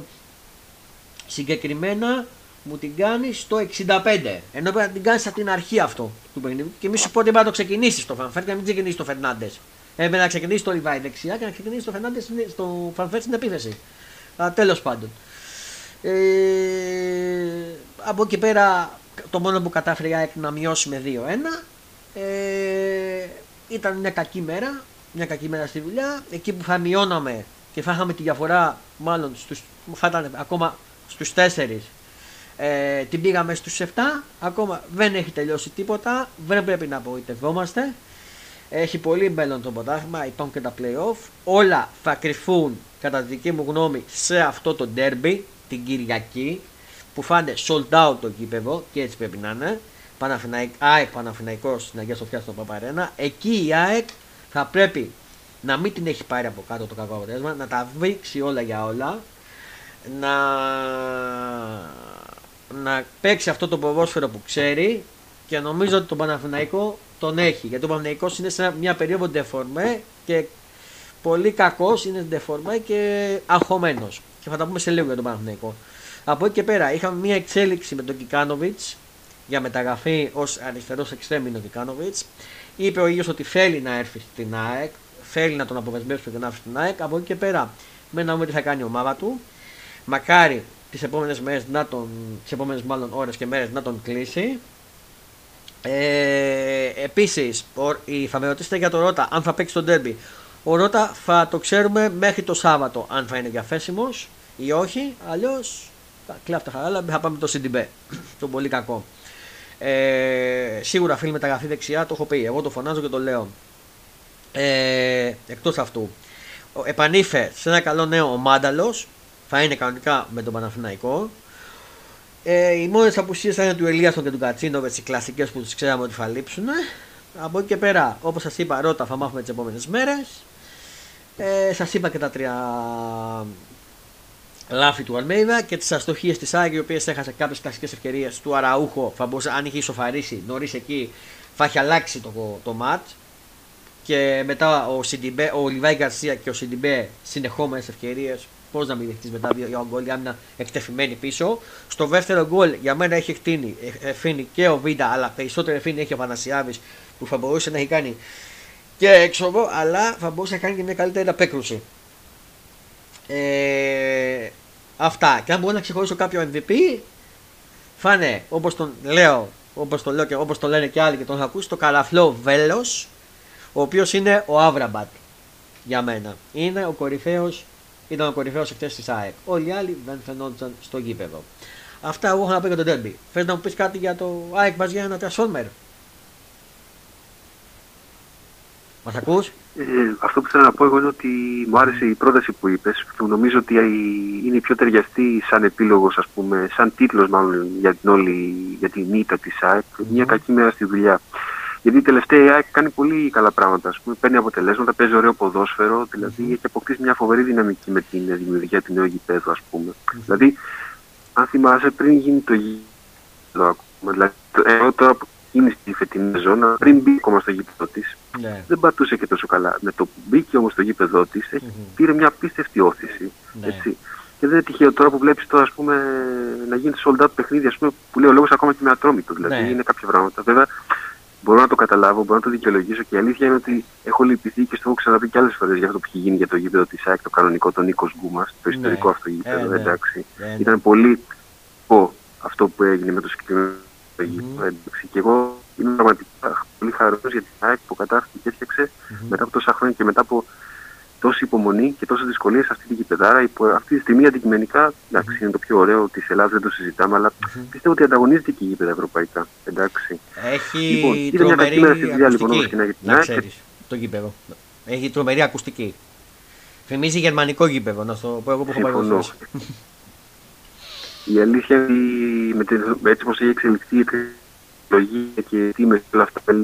Συγκεκριμένα μου την κάνεις στο 65. Ενώ πρέπει να την κάνεις από την αρχή αυτό του παιχνιδιού. Και μη σου πω ότι πρέπει να το ξεκινήσεις το Φανφέρ και να μην ξεκινήσεις το Φερνάντε. Έπρεπε να ξεκινήσεις το Λιβάη δεξιά και να ξεκινήσεις το Φερνάντε στο Φανφέρ στην επίθεση. Τέλος πάντων. Ε, από εκεί πέρα το μόνο που κατάφερε η ΑΕΚ να μειώσει με 2-1 ε, ήταν μια κακή μέρα, μια κακή μέρα στη δουλειά. Εκεί που θα μειώναμε και θα είχαμε τη διαφορά, μάλλον στους, θα ήταν ακόμα στους 4, ε, την πήγαμε στους 7. Ακόμα δεν έχει τελειώσει τίποτα, δεν πρέπει να απογοητευόμαστε. Έχει πολύ μέλλον το πρωτάθλημα, υπάρχουν και τα playoff. Όλα θα κρυφούν κατά τη δική μου γνώμη σε αυτό το derby την Κυριακή που φάνε sold out το κήπεδο και έτσι πρέπει να είναι. Παναφυναϊκ, ΑΕΚ Παναφυναϊκός στην Αγία Σοφιά στο Παπαρένα. Εκεί η ΑΕΚ θα πρέπει να μην την έχει πάρει από κάτω το κακό αποτέλεσμα, να τα βήξει όλα για όλα, να, να παίξει αυτό το ποδόσφαιρο που ξέρει και νομίζω ότι τον Παναθηναϊκό τον έχει. Γιατί ο Παναθηναϊκός είναι σε μια περίοδο ντεφορμέ και πολύ κακός είναι ντεφορμέ και αγχωμένος. Και θα τα πούμε σε λίγο για τον Παναθηναϊκό. Από εκεί και πέρα είχαμε μια εξέλιξη με τον Κικάνοβιτς για μεταγραφή ως αριστερός εξτρέμινο Κικάνοβιτς. Είπε ο ίδιος ότι θέλει να έρθει στην ΑΕΚ, θέλει να τον αποδεσμεύσει και να έρθει στην ΑΕΚ. Από εκεί και πέρα, με να δούμε τι θα κάνει η ομάδα του. Μακάρι τις επόμενες μέρες να τον, τις επόμενες μάλλον ώρες και μέρες να τον κλείσει. Ε, Επίσης, θα με ρωτήσετε για το Ρότα αν θα παίξει τον Ντέρμπι. Ο Ρότα θα το ξέρουμε μέχρι το Σάββατο αν θα είναι διαθέσιμος ή όχι. Αλλιώς κλάφτα χαρά, θα πάμε το CDB. το πολύ κακό. Ε, σίγουρα φίλοι μεταγραφή δεξιά, το έχω πει. Εγώ το φωνάζω και το λέω. Ε, Εκτός αυτού, επανήφε σε ένα καλό νέο ο Μάνταλος. Θα είναι κανονικά με τον Παναθηναϊκό. Ε, οι μόνες απουσίες θα είναι του Ελίαστον και του Κατσίνοβετ, οι κλασικές που τους ξέραμε ότι θα λείψουν. Από εκεί και πέρα, όπως σας είπα, ρότα θα μάθουμε τις επόμενες μέρες. Ε, σας είπα και τα τρία λάθη του Αλμέιδα και τις αστοχίες της ΑΕΚ, οι οποίες έχασε κάποιες κλασικές ευκαιρίες του Αραούχο. Θα μπορούσε, αν είχε ισοφαρίσει νωρίς εκεί, θα έχει αλλάξει το, το ματς. Και μετά ο, Σιντιμπέ, ο Λιβάι Γκαρσία και ο Σιντιμπέ συνεχόμενες ευκαιρίες. Πώς να μην δεχτείς μετά δύο γκολ, η άμυνα εκτεθειμένη πίσω. Στο δεύτερο γκολ για μένα έχει ευθύνη, ευθύνη και ο Βίντα, αλλά περισσότερο ευθύνη έχει ο Αθανασιάδης που θα μπορούσε να έχει κάνει και έξοδο, αλλά θα μπορούσε να κάνει και μια καλύτερη απέκρουση. Ε, αυτά. Και αν μπορώ να ξεχωρίσω κάποιο MVP, φάνε όπως τον λέω, όπως το λέω και όπως το λένε και άλλοι και τον έχω ακούσει, το καραφλό βέλος, ο οποίος είναι ο Άβραμπατ για μένα. Είναι ο κορυφαίος, ήταν ο κορυφαίος εκτέ της ΑΕΚ. Όλοι οι άλλοι δεν φαινόντουσαν στο γήπεδο. Αυτά εγώ έχω να πω για τον Τέρμπι. Θες να μου πεις κάτι για το ΑΕΚ μα για ένα Transformer. Μας ακούς; Ε, αυτό που θέλω να πω εγώ είναι ότι μου άρεσε η πρόταση που είπες και νομίζω ότι είναι η πιο ταιριαστή σαν επίλογος, ας πούμε, σαν τίτλος μάλλον για την όλη για την ήττα της ΑΕΚ. Μια κακή μέρα στη δουλειά. Γιατί η τελευταία η ΑΕΚ κάνει πολύ καλά πράγματα. Ας πούμε, παίρνει αποτελέσματα, παίζει ωραίο ποδόσφαιρο, δηλαδή έχει αποκτήσει μια φοβερή δυναμική με την δημιουργία του νέου γηπέδου, ας πούμε. Δηλαδή, αν θυμάσαι, πριν γίνει το γήπεδο, δηλαδή, εγώ τώρα είναι στη φετινή ζώνα, πριν μπει ακόμα στο γήπεδο της, ναι. δεν πατούσε και τόσο καλά. Με το που μπήκε όμως στο γήπεδο της, mm-hmm. πήρε μια απίστευτη όθηση. Ναι. Έτσι. Και δεν είναι τυχαίο τώρα που βλέπεις τώρα ας πούμε, να γίνει sold out παιχνίδι, ας πούμε, που λέει ο λόγος ακόμα και με ατρόμητο. Δηλαδή ναι. είναι κάποια πράγματα. Βέβαια, μπορώ να το καταλάβω, μπορώ να το δικαιολογήσω και η αλήθεια είναι ότι έχω λυπηθεί και στο έχω ξαναπεί και άλλες φορές για αυτό που έχει γίνει για το γήπεδο της ΑΕΚ, το κανονικό, τον Νίκος Γκούμας, το ναι. ιστορικό αυτό γήπεδο. Ε, εντάξει. Ναι. Ήταν πολύ πω αυτό που έγινε με το συγκεκριμένο Mm-hmm. Και εγώ είμαι πραγματικά πολύ χαρούμενος για την ΑΕΚ που κατάφερε και έφτιαξε mm-hmm. μετά από τόσα χρόνια και μετά από τόση υπομονή και τόσες δυσκολίες αυτή την κυπεδάρα. αυτή τη στιγμή αντικειμενικά, εντάξει, mm-hmm. είναι το πιο ωραίο της Ελλάδας, δεν το συζητάμε, αλλά mm-hmm. πιστεύω ότι ανταγωνίζεται και η γήπεδα ευρωπαϊκά. Εντάξει. Έχει λοιπόν, ήταν μια κακή μέρα στη δουλειά λοιπόν όμω και να γιατί να ξέρεις, το γήπεδο. Έχει τρομερή ακουστική. Θυμίζει γερμανικό γήπεδο, να το πω εγώ που έχω πάει η αλήθεια είναι με την, έτσι όπως έχει εξελιχθεί η τεχνολογία και τι με όλα αυτά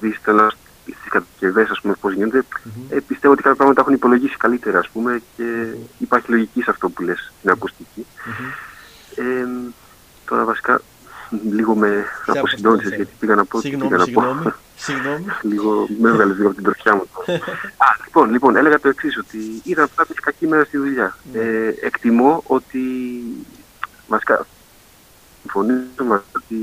δίσταλα στις κατασκευές ας πούμε πώς γίνεται mm-hmm. ε, πιστεύω ότι κάποια πράγματα έχουν υπολογίσει καλύτερα ας πούμε και mm-hmm. υπάρχει λογική σε αυτό που λες στην ακουστική mm-hmm. ε, τώρα βασικά λίγο με αποσυντώνησες γιατί πήγα να πω. Συγγνώμη, συγγνώμη. συγγνώμη. [laughs] λίγο με έβγαλες λίγο από την τροχιά μου. [laughs] Α, λοιπόν, λοιπόν, έλεγα το εξής, ότι είδα κάποια κακή μέρα στη δουλειά. Ναι. Ε, εκτιμώ ότι. Βασικά, συμφωνήσω ότι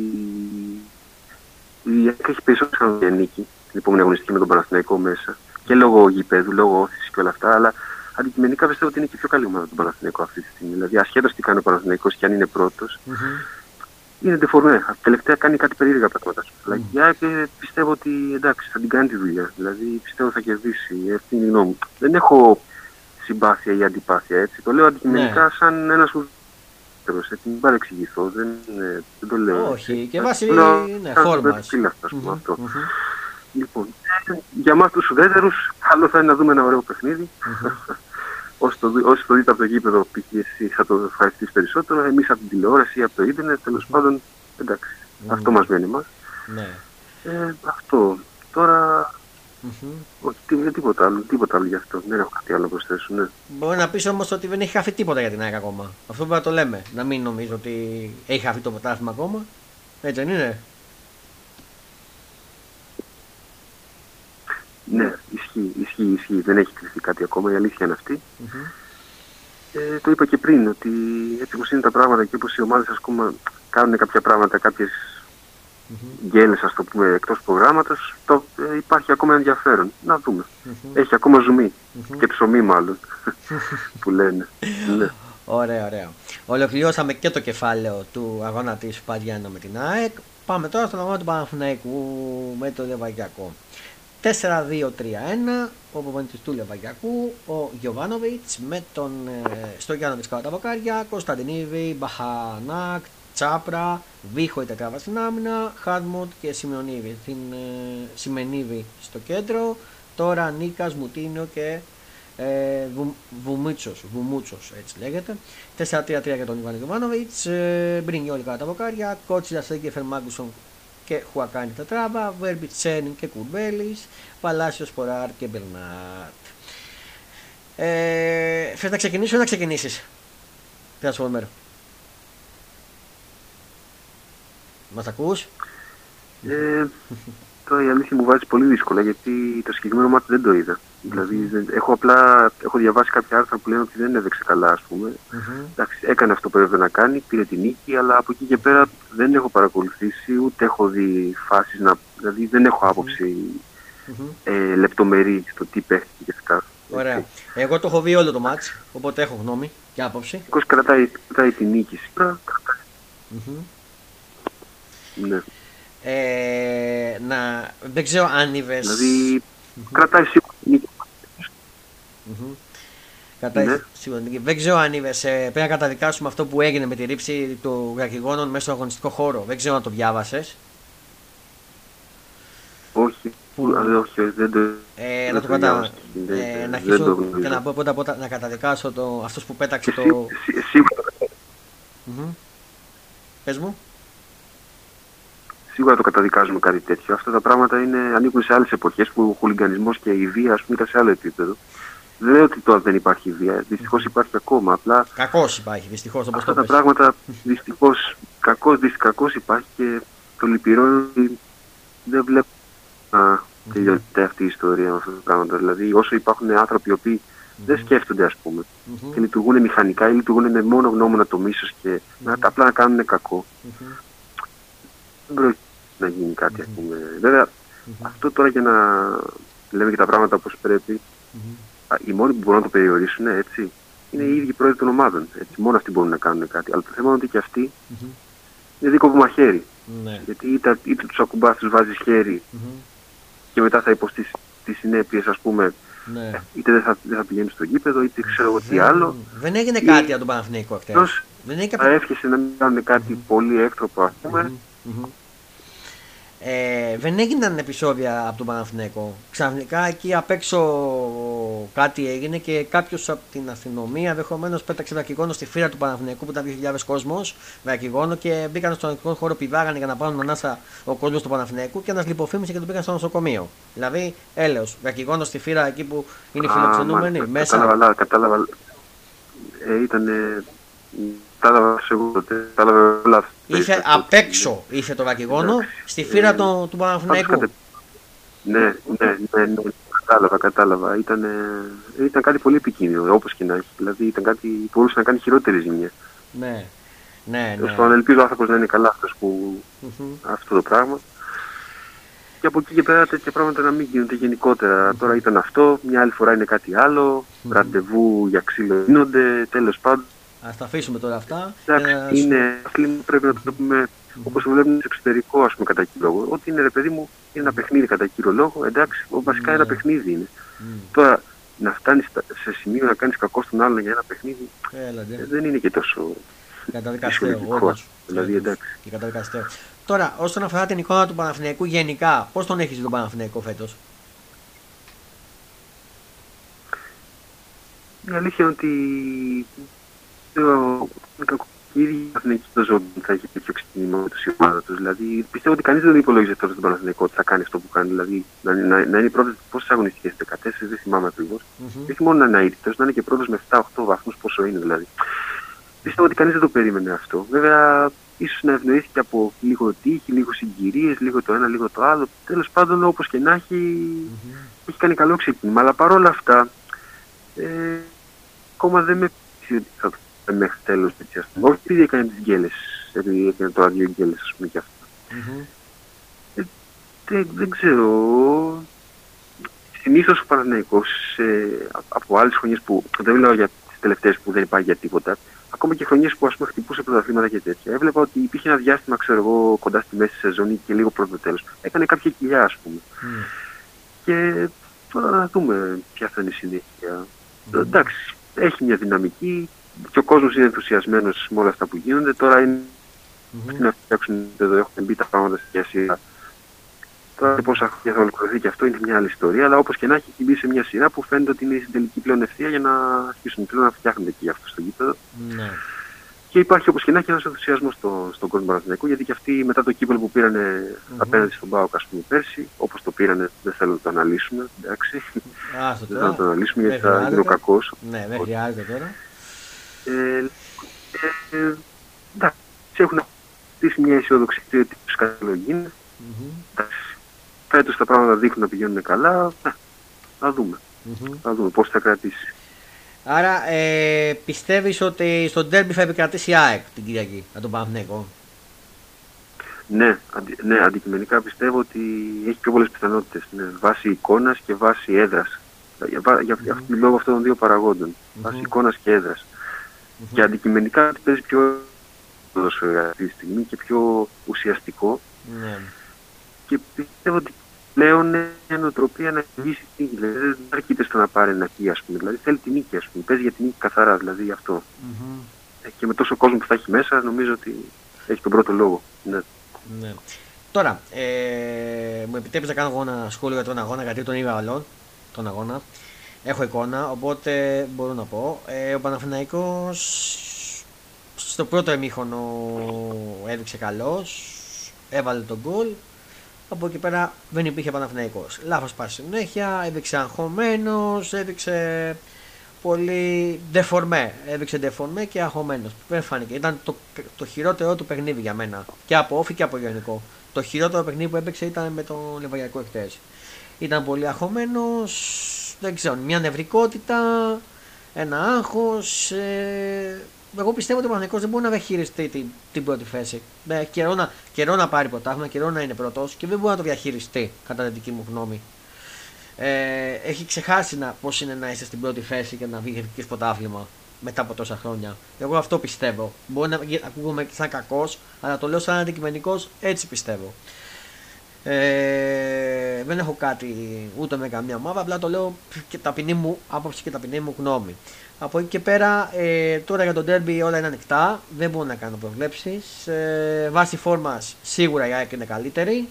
η ΑΕΚ έχει περισσότερο σαν νίκη την επόμενη αγωνιστική με τον Παναθηναϊκό μέσα. Και λόγω γηπέδου, λόγω όθησης και όλα αυτά, αλλά αντικειμενικά πιστεύω ότι είναι και πιο καλή ομάδα τον Παναθηναϊκό αυτή τη στιγμή. Δηλαδή, ασχέτως τι κάνει ο Παναθηναϊκός και αν είναι πρώτος, mm-hmm. είναι δεφορμέ. Τελευταία κάνει κάτι περίεργα πράγματα. Mm-hmm. Αλλά η ΑΕΚ πιστεύω ότι εντάξει, θα την κάνει τη δουλειά. Δηλαδή, πιστεύω θα κερδίσει. Αυτή είναι η γνώμη μου. Δεν έχω συμπάθεια ή αντιπάθεια έτσι. Το λέω αντικειμενικά ναι. σαν ένας έτσι, μην παρεξηγηθώ, δεν, δεν το λέω. Όχι, και βάσει είναι φόρμα. αυτός. Λοιπόν, για εμά τους ουδέτερου, καλό θα είναι να δούμε ένα ωραίο παιχνίδι. [laughs] Όσοι το, όσοι το δείτε από το γήπεδο, π.χ. εσύ θα το ευχαριστήσει περισσότερο. Εμείς από την τηλεόραση ή από το ίντερνετ, τέλος πάντων, εντάξει. Αυτό μας μένει εμάς. Ναι. Ε, αυτό. Τώρα Mm-hmm. Όχι, τίποτα άλλο, τίποτα άλλο γι' αυτό. Δεν έχω κάτι άλλο να προσθέσω. Ναι. Μπορεί να πεις όμως ότι δεν έχει χαθεί τίποτα για την ΑΕΚ ακόμα. Αυτό πρέπει να το λέμε. Να μην νομίζω ότι έχει χαθεί το ποτάθλημα ακόμα. Έτσι δεν είναι; Ναι, ισχύει, ισχύει, ισχύει. Δεν έχει κρυφτεί κάτι ακόμα. Η αλήθεια είναι αυτή. Mm-hmm. Ε, το είπα και πριν ότι έτσι όπως είναι τα πράγματα και όπως οι ομάδες κάνουν κάποια πράγματα, κάποιες mm-hmm. γκέλες ας το πούμε εκτός προγράμματος το, ε, υπάρχει ακόμα ενδιαφέρον. Να δούμε. Έχει ακόμα και ψωμί μάλλον [laughs] που λένε. ναι. Ωραία, ωραία. Ολοκληρώσαμε και το κεφάλαιο του αγώνα της Παδιάννα με την ΑΕΚ. Πάμε τώρα στον αγώνα του Παναθηναϊκού με το Λεβαγιακό. 4-2-3-1, ο προπονητής του Λεβαγιακού, ο Γιωβάνοβιτς με τον ε, Στογιάνοβιτς κατά τα βοκάρια, Κωνσταντινίβη, Μπαχανάκ, Τσάπρα, Βίχο η τετράβα στην άμυνα, Χάρμοντ και Σιμεωνίβη, την ε, Σιμενίβη στο κέντρο, τώρα Νίκας, Μουτίνιο και ε, Βου, Βουμίτσος, Βουμούτσος έτσι λέγεται. 4-3-3 για τον Ιβάν Ιβάνοβιτς ε, Μπρινιόλ κατά τα βοκάρια Κότσιλα Σέγκεφερ Μάγκουσον και Χουακάνη τετράβα Βέρμπι Τσένιν και Κουρμπέλης Παλάσιος Ποράρ και Μπερνάτ ε, Θες να ξεκινήσω ή να ξεκινήσεις; Transformer Μας ακούς; Ε, τώρα η αλήθεια μου βάζει πολύ δύσκολα γιατί το συγκεκριμένο μάτι δεν το είδα. Δηλαδή έχω απλά έχω διαβάσει κάποια άρθρα που λένε ότι δεν έδεξε καλά, ας πούμε. Mm-hmm. Εντάξει, έκανε αυτό που έπρεπε να κάνει, πήρε την νίκη, αλλά από εκεί και πέρα δεν έχω παρακολουθήσει ούτε έχω δει φάσεις να. Δηλαδή δεν έχω άποψη mm-hmm. ε, λεπτομερή στο τι παίχτηκε και αυτά. Ωραία. Έτσι. Εγώ το έχω δει όλο το μάτς, οπότε έχω γνώμη και άποψη. Ο κρατάει, κρατάει την νίκη σήμερα. Mm-hmm. Ναι. Ε, να, δεν ξέρω αν είδε. Δηλαδή, mm-hmm. κρατάει σίγουρα mm-hmm. Κρατάει ναι. σίγουρα Δεν ξέρω αν είδες. Ε, πρέπει να καταδικάσουμε αυτό που έγινε με τη ρήψη του γραφηγόνων μέσα στο αγωνιστικό χώρο. Δεν ξέρω αν το διάβασες. Όχι. Που... όχι, δεν το. Ε, να το κατα... ε, να αρχίσω και να πω πρώτα πρώτα να καταδικάσω το, αυτός που πέταξε το... Σίγουρα. Mm-hmm. Πες μου σίγουρα το καταδικάζουμε κάτι τέτοιο. Αυτά τα πράγματα είναι, ανήκουν σε άλλες εποχές που ο χουλιγκανισμό και η βία ας πούμε, ήταν σε άλλο επίπεδο. Δεν λέω ότι τώρα δεν υπάρχει βία. Δυστυχώς υπάρχει ακόμα. Απλά. Κακώ υπάρχει, δυστυχώς. Αυτά τα πράγματα δυστυχώς κακώ υπάρχει και το λυπηρό είναι ότι δεν βλέπω να τελειώνεται αυτή η ιστορία με αυτά τα πράγματα. Δηλαδή, όσο υπάρχουν άνθρωποι οι οποίοι δεν σκέφτονται, ας πούμε, και λειτουργούν μηχανικά ή λειτουργούν με μόνο γνώμονα το μίσος και να, απλά να κάνουν κακό δεν πρόκειται να γίνει κάτι, mm-hmm. πούμε. Βέβαια, mm-hmm. αυτό τώρα για να λέμε και τα πράγματα όπως πρέπει, mm-hmm. οι μόνοι που μπορούν να το περιορίσουν, έτσι, είναι οι ίδιοι πρόεδροι των ομάδων. Έτσι, μόνο αυτοί μπορούν να κάνουν κάτι. Αλλά το θέμα είναι ότι και αυτοί είναι δίκο που μαχαίρι. Ναι. Γιατί είτε, είτε τους ακουμπά, τους βάζεις χέρι και μετά θα υποστείς τις συνέπειες, ας πούμε, ναι. είτε δεν θα, δεν θα πηγαίνεις στο γήπεδο, είτε ξέρω εγώ τι άλλο. Δεν έγινε κάτι από τον Παναθηναϊκό χτε. Δεν έγινε κάποιο... εύχεσαι να μην κάνουν κάτι πολύ έκτροπο, ας πούμε, Mm-hmm. Ε, δεν έγιναν επεισόδια από τον Παναθηναϊκό. Ξαφνικά εκεί απ' έξω κάτι έγινε και κάποιος από την αστυνομία ενδεχομένως πέταξε δακρυγόνο στη φύρα του Παναθηναϊκού που ήταν 2.000 κόσμος. Δακρυγόνο και μπήκαν στον ελληνικό χώρο, πηδάγανε για να πάρουν ανάσα ο κόσμος του Παναθηναϊκού και ένας λιποφήμισε και τον πήγαν στο νοσοκομείο. Δηλαδή, έλεος, δακρυγόνο στη φύρα εκεί που είναι φιλοξενούμενοι. μέσα. Κατάλαβα, κατάλαβα. Ε, ήταν κατάλαβα εγώ τότε. Κατάλαβα λάθος. Ήρθε απ' έξω ήρθε το βακιγόνο στη φύρα Ε, του, του Παναθηναϊκού. Ναι, ναι, ναι, ναι, κατάλαβα, κατάλαβα. Ήταν, ήταν κάτι πολύ επικίνδυνο, όπως και να έχει. Δηλαδή ήταν κάτι που μπορούσε να κάνει χειρότερη ζημιά. Ναι, ναι, Τέλος ναι. πάντων, ελπίζω ο άνθρωπος να είναι καλά αυτός που Μμμ. αυτό το πράγμα. Και από εκεί και πέρα τέτοια πράγματα να μην γίνονται γενικότερα. Τώρα ήταν αυτό, μια άλλη φορά είναι κάτι άλλο. Μμμ. Ραντεβού για ξύλο γίνονται, τέλος πάντων. Ας τα αφήσουμε τώρα αυτά. Εντάξει, Ε, ας- είναι αθλήμα, πρέπει να το πούμε όπως το βλέπουμε στο εξωτερικό, ας πούμε, κατά κύριο λόγο. Ότι είναι ρε παιδί μου, είναι ένα παιχνίδι κατά κύριο λόγο. Εντάξει, βασικά Ναι. ένα παιχνίδι είναι. Μμ. Τώρα να φτάνεις σε σημείο να κάνεις κακό στον άλλον για ένα παιχνίδι Έλα, ε, ντε. δεν είναι και τόσο. Καταδικαστέο, Φυσιολογικό, όντως. δηλαδή, εντάξει. Και καταδικαστέο. Τώρα, όσον αφορά την εικόνα του Παναθηναϊκού γενικά, πώς τον έχεις δει τον Παναθηναϊκό φέτος; Η αλήθεια είναι ότι ο κακοκύρι Αθηναϊκή στο ζώο θα έχει τέτοιο ξεκίνημα με τους η ομάδα τους. Δηλαδή πιστεύω ότι κανείς δεν υπολόγιζε τώρα στον Παναθηναϊκό ότι θα κάνει αυτό που κάνει. Δηλαδή να, να, να είναι πρώτος πόσες αγωνιστικές, 14, δεν θυμάμαι ακριβώς. Μμμ. Και όχι μόνο να είναι αίτητος, να είναι και πρώτος με 7-8 βαθμούς, πόσο είναι δηλαδή. Πιστεύω ότι κανείς δεν το περίμενε αυτό. Βέβαια, ίσως να ευνοήθηκε από λίγο τύχη, λίγο συγκυρίες, λίγο το ένα, λίγο το άλλο. Τέλος πάντων, όπως και να έχει, Μμμ. έχει κάνει καλό ξεκίνημα. Αλλά παρόλα αυτά, ε, ακόμα δεν με πείθει ότι θα το κάνει μέχρι τέλο. Όχι επειδή έκανε τις γκέλες, επειδή έκανε τώρα δύο γκέλες, ας πούμε και αυτά. Μμμ. Δεν, δεν ξέρω. Συνήθως ο Παναθηναϊκός ε, από άλλες χρονιές που δεν μιλάω για τις τελευταίες που δεν υπάρχει για τίποτα, ακόμα και χρονιές που ας πούμε χτυπούσε πρωταθλήματα και τέτοια, έβλεπα ότι υπήρχε ένα διάστημα, ξέρω εγώ, κοντά στη μέση σεζόν ή και λίγο πρώτο τέλος. Έκανε κάποια κοιλιά, ας πούμε. Μμ. Και τώρα να δούμε ποια θα είναι η συνέχεια. Μμμ. Εντάξει, έχει μια δυναμική και ο κόσμος είναι ενθουσιασμένος με όλα αυτά που γίνονται. Τώρα είναι Μμμ. να φτιάξουν εδώ, έχουν μπει τα πράγματα στη σειρά. Τώρα πόσα χρόνια θα ολοκληρωθεί και αυτό είναι μια άλλη ιστορία. Αλλά όπως και να έχει, έχει μπει σε μια σειρά που φαίνεται ότι είναι στην τελική πλέον ευθεία για να αρχίσουν πλέον να φτιάχνονται και αυτό στο γήπεδο. Ναι. Και υπάρχει όπως και να έχει ένας ενθουσιασμός στο, στον κόσμο Παναθηναϊκού γιατί και αυτοί μετά το κύπελο που πήρανε Μμμ. απέναντι στον Πάοκ, ας πούμε, πέρσι, όπως το πήρανε, δεν θέλω να το αναλύσουμε. Εντάξει. Άστο δεν θα το τώρα. αναλύσουμε γιατί Δεν θα γίνει ο χρειάζεται. κακός. Ναι, δεν χρειάζεται τώρα. Ε, ε, εντάξει, έχουν στήσει μια αισιοδοξία ότι τους καλό γίνεται. Μμμ. Εντάξει, φέτος τα πράγματα δείχνουν να πηγαίνουν καλά. Ε, θα δούμε. Μμμ. Θα δούμε πώς θα κρατήσει. Άρα ε, πιστεύεις ότι στο ντέρμπι θα επικρατήσει η ΑΕΚ την Κυριακή, από τον Παναθηναϊκό. Ναι, αντι, ναι, αντικειμενικά πιστεύω ότι έχει πιο πολλές πιθανότητες. Ναι, βάσει εικόνας και βάσει έδρας. Για, βα- για, για, Μμμ. λόγω αυτών των δύο παραγόντων. Βάσει Μμμ. εικόνας και έδρας. Μμμ. Και αντικειμενικά ότι παίζει πιο ποδόσφαιρο αυτή τη στιγμή και πιο ουσιαστικό. Ναι. Και πιστεύω ότι πλέον είναι μια νοοτροπία να βγει την νίκη. Δηλαδή δεν αρκείται στο να πάρει ένα χ, ας πούμε. Δηλαδή θέλει την νίκη, ας πούμε. Παίζει για την νίκη καθαρά, δηλαδή αυτό. Μμμ. Ε, Και με τόσο κόσμο που θα έχει μέσα, νομίζω ότι έχει τον πρώτο λόγο. Ναι. Ναι. Τώρα, ε, μου επιτρέπεις να κάνω εγώ ένα σχόλιο για τον αγώνα, γιατί τον είδα όλον τον αγώνα. Έχω εικόνα, οπότε μπορώ να πω. Ε, ο Παναθηναϊκός στο πρώτο εμίχωνο έδειξε καλός, έβαλε τον γκολ. Από εκεί πέρα δεν υπήρχε Παναθηναϊκός. Λάθος πάση συνέχεια, έδειξε αγχωμένος, έδειξε πολύ δεφορμέ. Έδειξε δεφορμέ και αγχωμένος. Δεν φάνηκε. Ήταν το, το χειρότερο του παιχνίδι για μένα. Και από όφη και από γενικό. Το χειρότερο παιχνίδι που έπαιξε ήταν με τον Λεβαγιακό εχθές. Ήταν πολύ αγχωμένος. Δεν ξέρω, μια νευρικότητα, ένα άγχος. Ε, εγώ πιστεύω ότι ο Παναγενικό δεν μπορεί να διαχειριστεί την, την πρώτη θέση. Ναι, καιρό, να, καιρό να πάρει πρωτάθλημα, καιρό να είναι πρώτος και δεν μπορεί να το διαχειριστεί, κατά την δική μου γνώμη. Ε, έχει ξεχάσει να, πώς είναι να είσαι στην πρώτη θέση και να βγει πρωτάθλημα μετά από τόσα χρόνια. Εγώ αυτό πιστεύω. Μπορεί να γι- ακούγομαι σαν κακός, αλλά το λέω σαν αντικειμενικός, έτσι πιστεύω. Ε, δεν έχω κάτι ούτε με καμία ομάδα, απλά το λέω και ταπεινή μου άποψη και ταπεινή μου γνώμη. Από εκεί και πέρα, ε, τώρα για τον derby όλα είναι ανοιχτά, δεν μπορώ να κάνω προβλέψεις. Ε, βάσει φόρμα σίγουρα η ΑΕΚ είναι καλύτερη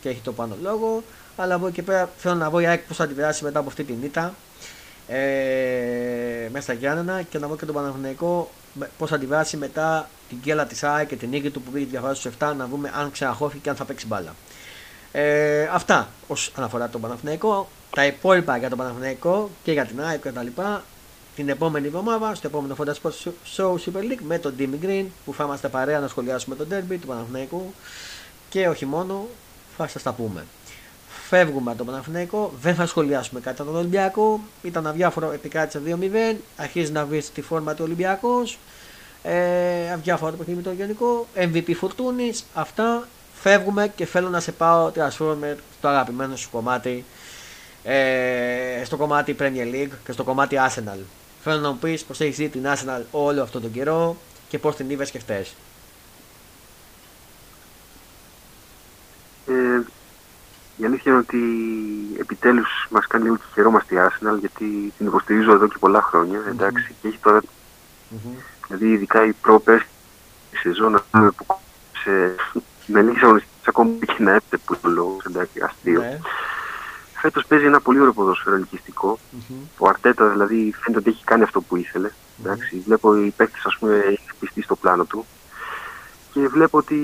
και έχει το πάνω λόγο. Αλλά από εκεί και πέρα θέλω να δω η ΑΕΚ πώς θα αντιδράσει μετά από αυτή την ήττα ε, μέσα στα Γιάννενα και να δω και τον Παναθηναϊκό πώς θα αντιδράσει μετά την κέλα της ΑΕΚ και την νίκη του που πήγε τη διαφορά στους 7 να δούμε αν ξαναχώθηκε και αν θα παίξει μπάλα. Ε, αυτά όσον αναφορά τον Παναθηναϊκό. Τα υπόλοιπα για τον Παναθηναϊκό και για την ΑΕΚ και τα λοιπά την επόμενη εβδομάδα στο επόμενο Fonda Sports Show Super League με τον Dimmy Green που θα είμαστε παρέα να σχολιάσουμε τον derby του Παναθηναϊκού και όχι μόνο θα σας τα πούμε. Φεύγουμε από τον Παναθηναϊκό, δεν θα σχολιάσουμε κάτι τον Ολυμπιακό. Ήταν αδιάφορο, επικράτησε 2-0. Αρχίζει να βρει τη φόρμα του Ολυμπιακός. Ε, αδιάφορο το παιχνίδι το γενικό. MVP Φορτούνη. Αυτά. Φεύγουμε και θέλω να σε πάω Transformer στο αγαπημένο σου κομμάτι. Ε, στο κομμάτι Premier League και στο κομμάτι Arsenal. Θέλω να μου πεις πώς έχεις δει την Arsenal όλο αυτόν τον καιρό και πώς την είδες και χτε. Ε, η αλήθεια είναι ότι επιτέλους μας κάνει λίγο και χαιρόμαστε η Arsenal γιατί την υποστηρίζω εδώ και πολλά χρόνια. Εντάξει, mm-hmm. και έχει τώρα. Mm-hmm. Δηλαδή, ειδικά η πρόπερ σεζόν που σε, με λίγε αγωνιστικέ ακόμα και να έπτε που είναι λόγος, εντάξει, αστείο. Ναι. Φέτος παίζει ένα πολύ ωραίο ποδόσφαιρο ελκυστικό. Mm-hmm. Ο Αρτέτα δηλαδή φαίνεται ότι έχει κάνει αυτό που ήθελε. Εντάξει, βλέπω οι παίκτες, ας πούμε, έχει πιστεί στο πλάνο του και βλέπω ότι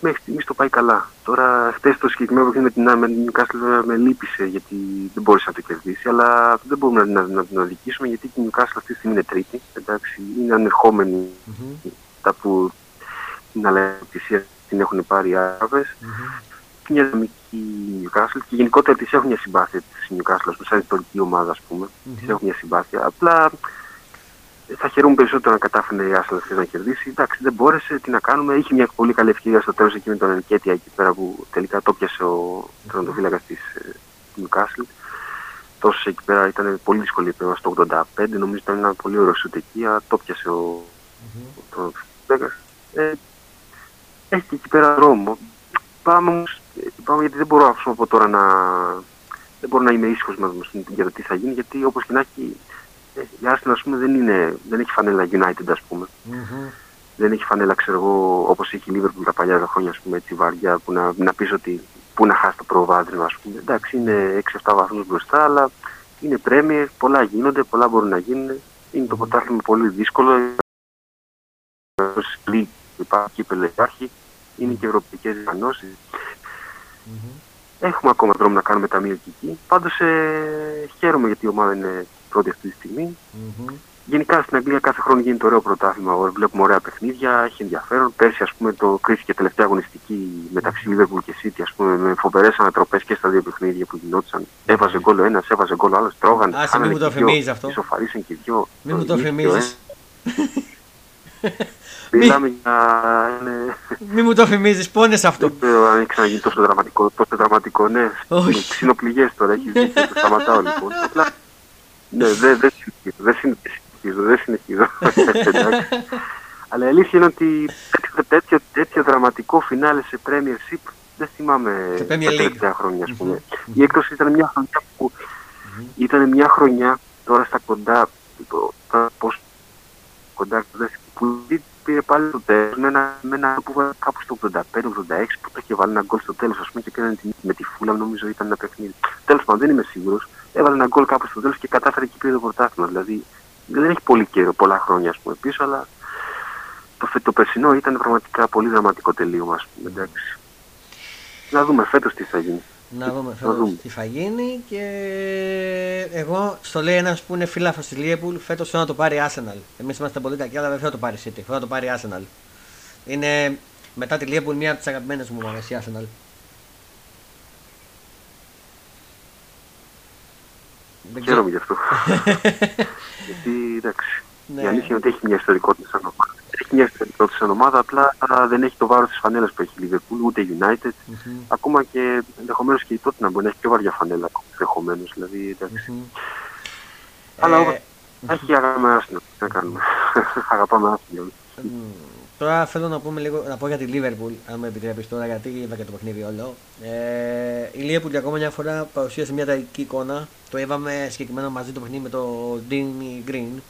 μέχρι στιγμής το πάει καλά. Τώρα, χτες το συγκεκριμένο παιχνίδι με την Newcastle με λύπησε γιατί δεν μπόρεσε να το κερδίσει, αλλά δεν μπορούμε να, να, να την αδικήσουμε γιατί η Newcastle αυτή τη στιγμή είναι τρίτη. Εντάξει, είναι ανερχόμενη mm-hmm. τα που την αλληλεγγύη την έχουν πάρει οι Άραβες. Mm-hmm. Μια δυναμική Newcastle και γενικότερα τη έχουν μια συμπάθεια της Newcastle, σαν ιστορική ομάδα, ας πούμε. Mm-hmm. Τη έχουν μια συμπάθεια. Απλά θα χαιρούμε περισσότερο να κατάφερε η Άσλα να κερδίσει. Εντάξει, δεν μπόρεσε, τι να κάνουμε. Είχε μια πολύ καλή ευκαιρία στο τέλος εκεί με τον Ενκέτια εκεί πέρα που τελικά το πιασε ο τερματοφύλακα της Νιουκάσλ. Τόσο εκεί πέρα ήταν πολύ δύσκολη η στο 85. Νομίζω ήταν ένα πολύ ωραίο σουτ εκεί. Το πιασε ο τερματοφύλακα. Ε, έχει και εκεί πέρα δρόμο. Πάμε, πάμε γιατί δεν μπορώ από τώρα να. Δεν μπορώ να είμαι ήσυχο για το τι θα γίνει, γιατί όπω και να έχει, η Arsenal ας πούμε δεν, είναι, δεν έχει φανέλα United ας πούμε. Mm-hmm. Δεν έχει φανέλα ξέρω εγώ όπως έχει η Liverpool τα παλιά χρόνια ας πούμε έτσι βαριά που να, να πεις ότι πού να χάσει το προβάδισμα ας πούμε. Εντάξει είναι 6-7 βαθμούς μπροστά αλλά είναι Premier, πολλά γίνονται, πολλά μπορούν να γίνουν. Είναι το πρωτάθλημα πολύ δύσκολο. Υπάρχει υπάρχει, είναι και ευρωπαϊκές διανοσεις mm-hmm. Έχουμε ακόμα δρόμο να κάνουμε ταμείο και εκεί. Πάντως ε, χαίρομαι γιατί η ομάδα είναι πρώτη αυτή τη στιγμή. Mm-hmm. Γενικά στην Αγγλία κάθε χρόνο γίνεται ωραίο πρωτάθλημα. Βλέπουμε ωραία παιχνίδια, έχει ενδιαφέρον. Πέρσι, ας πούμε, το κρίθηκε τελευταία αγωνιστική μεταξύ Liverpool και City, ας πούμε, με φοβερές ανατροπές και στα δύο παιχνίδια που γινόντουσαν. Mm-hmm. Έβαζε γκολ ο ένας, έβαζε γκολ ο άλλος, τρώγαν. Α, μην μου το θυμίζει αυτό. Ισοφαρίσαν και δυο. Μην μου το θυμίζει. [laughs] Μιλάμε για. Μην μου το θυμίζει, πόνες αυτό. Δεν ξέρω αν έχει ξαναγίνει τόσο δραματικό. Τόσο δραματικό, ναι. Ξυνοπληγέ τώρα, έχει δει. Σταματάω λοιπόν. Ναι, δεν δε συνεχίζω, δεν συνεχίζω, δεν συνεχίζω. [laughs] Αλλά η αλήθεια είναι ότι τέτοιο, τέτοιο δραματικό φινάλε σε Premiership δεν θυμάμαι τα τελευταία χρόνια, ας πούμε. Mm-hmm. Η έκδοση ήταν μια χρονιά που mm-hmm. ήταν μια χρονιά τώρα στα κοντά, πώς κοντά που πήρε πάλι το τέλος με ένα, με ένα που βάλε κάπου στο 85-86 που το είχε βάλει ένα γκολ στο τέλος, ας πούμε, και πήραν την, με τη φούλα, νομίζω ήταν ένα παιχνίδι. Τέλος πάντων, δεν είμαι σίγουρος. Έβαλε ένα γκολ κάπου στο τέλος και κατάφερε και πήρε το πρωτάθλημα. Δηλαδή δεν έχει πολύ καιρό, πολλά χρόνια ας πούμε, πίσω, αλλά το, το περσινό ήταν πραγματικά πολύ δραματικό τελείωμα. Ας πούμε, εντάξει. Να δούμε φέτος τι θα γίνει. Να δούμε φέτος τι θα γίνει και εγώ στο λέει ένας που είναι φίλαθο τη Liverpool φέτος θέλω να το πάρει Arsenal. Εμείς είμαστε πολύ κακοί, αλλά δεν θέλω να το πάρει City. Θέλω να το πάρει Arsenal. Είναι μετά τη Liverpool μία από τις αγαπημένες μου ομάδες η Arsenal. Χαίρομαι γι' αυτό. [laughs] Γιατί εντάξει. Ναι. Η αλήθεια είναι ότι έχει μια ιστορικότητα σαν ομάδα. Έχει μια ιστορικότητα σαν ομάδα, απλά δεν έχει το βάρος της φανέλας που έχει η Liverpool, ούτε η United. Mm-hmm. Ακόμα και ενδεχομένως και η τότε να μπορεί να έχει πιο βαριά φανέλα ενδεχομένως. Δηλαδή, εντάξει. Mm-hmm. Αλλά ε... έχει αγαπάμε άσυνο. Τι να κάνουμε. [laughs] Αγαπάμε άσυνο. Τώρα θέλω να, πούμε λίγο, να πω για τη Liverpool, αν με επιτρέπεις τώρα, γιατί είδα και το παιχνίδι όλο. Ε, η Liverpool για ακόμα μια φορά παρουσίασε μια τραγική εικόνα. Το είδαμε συγκεκριμένα μαζί το παιχνίδι με τον Dini Green,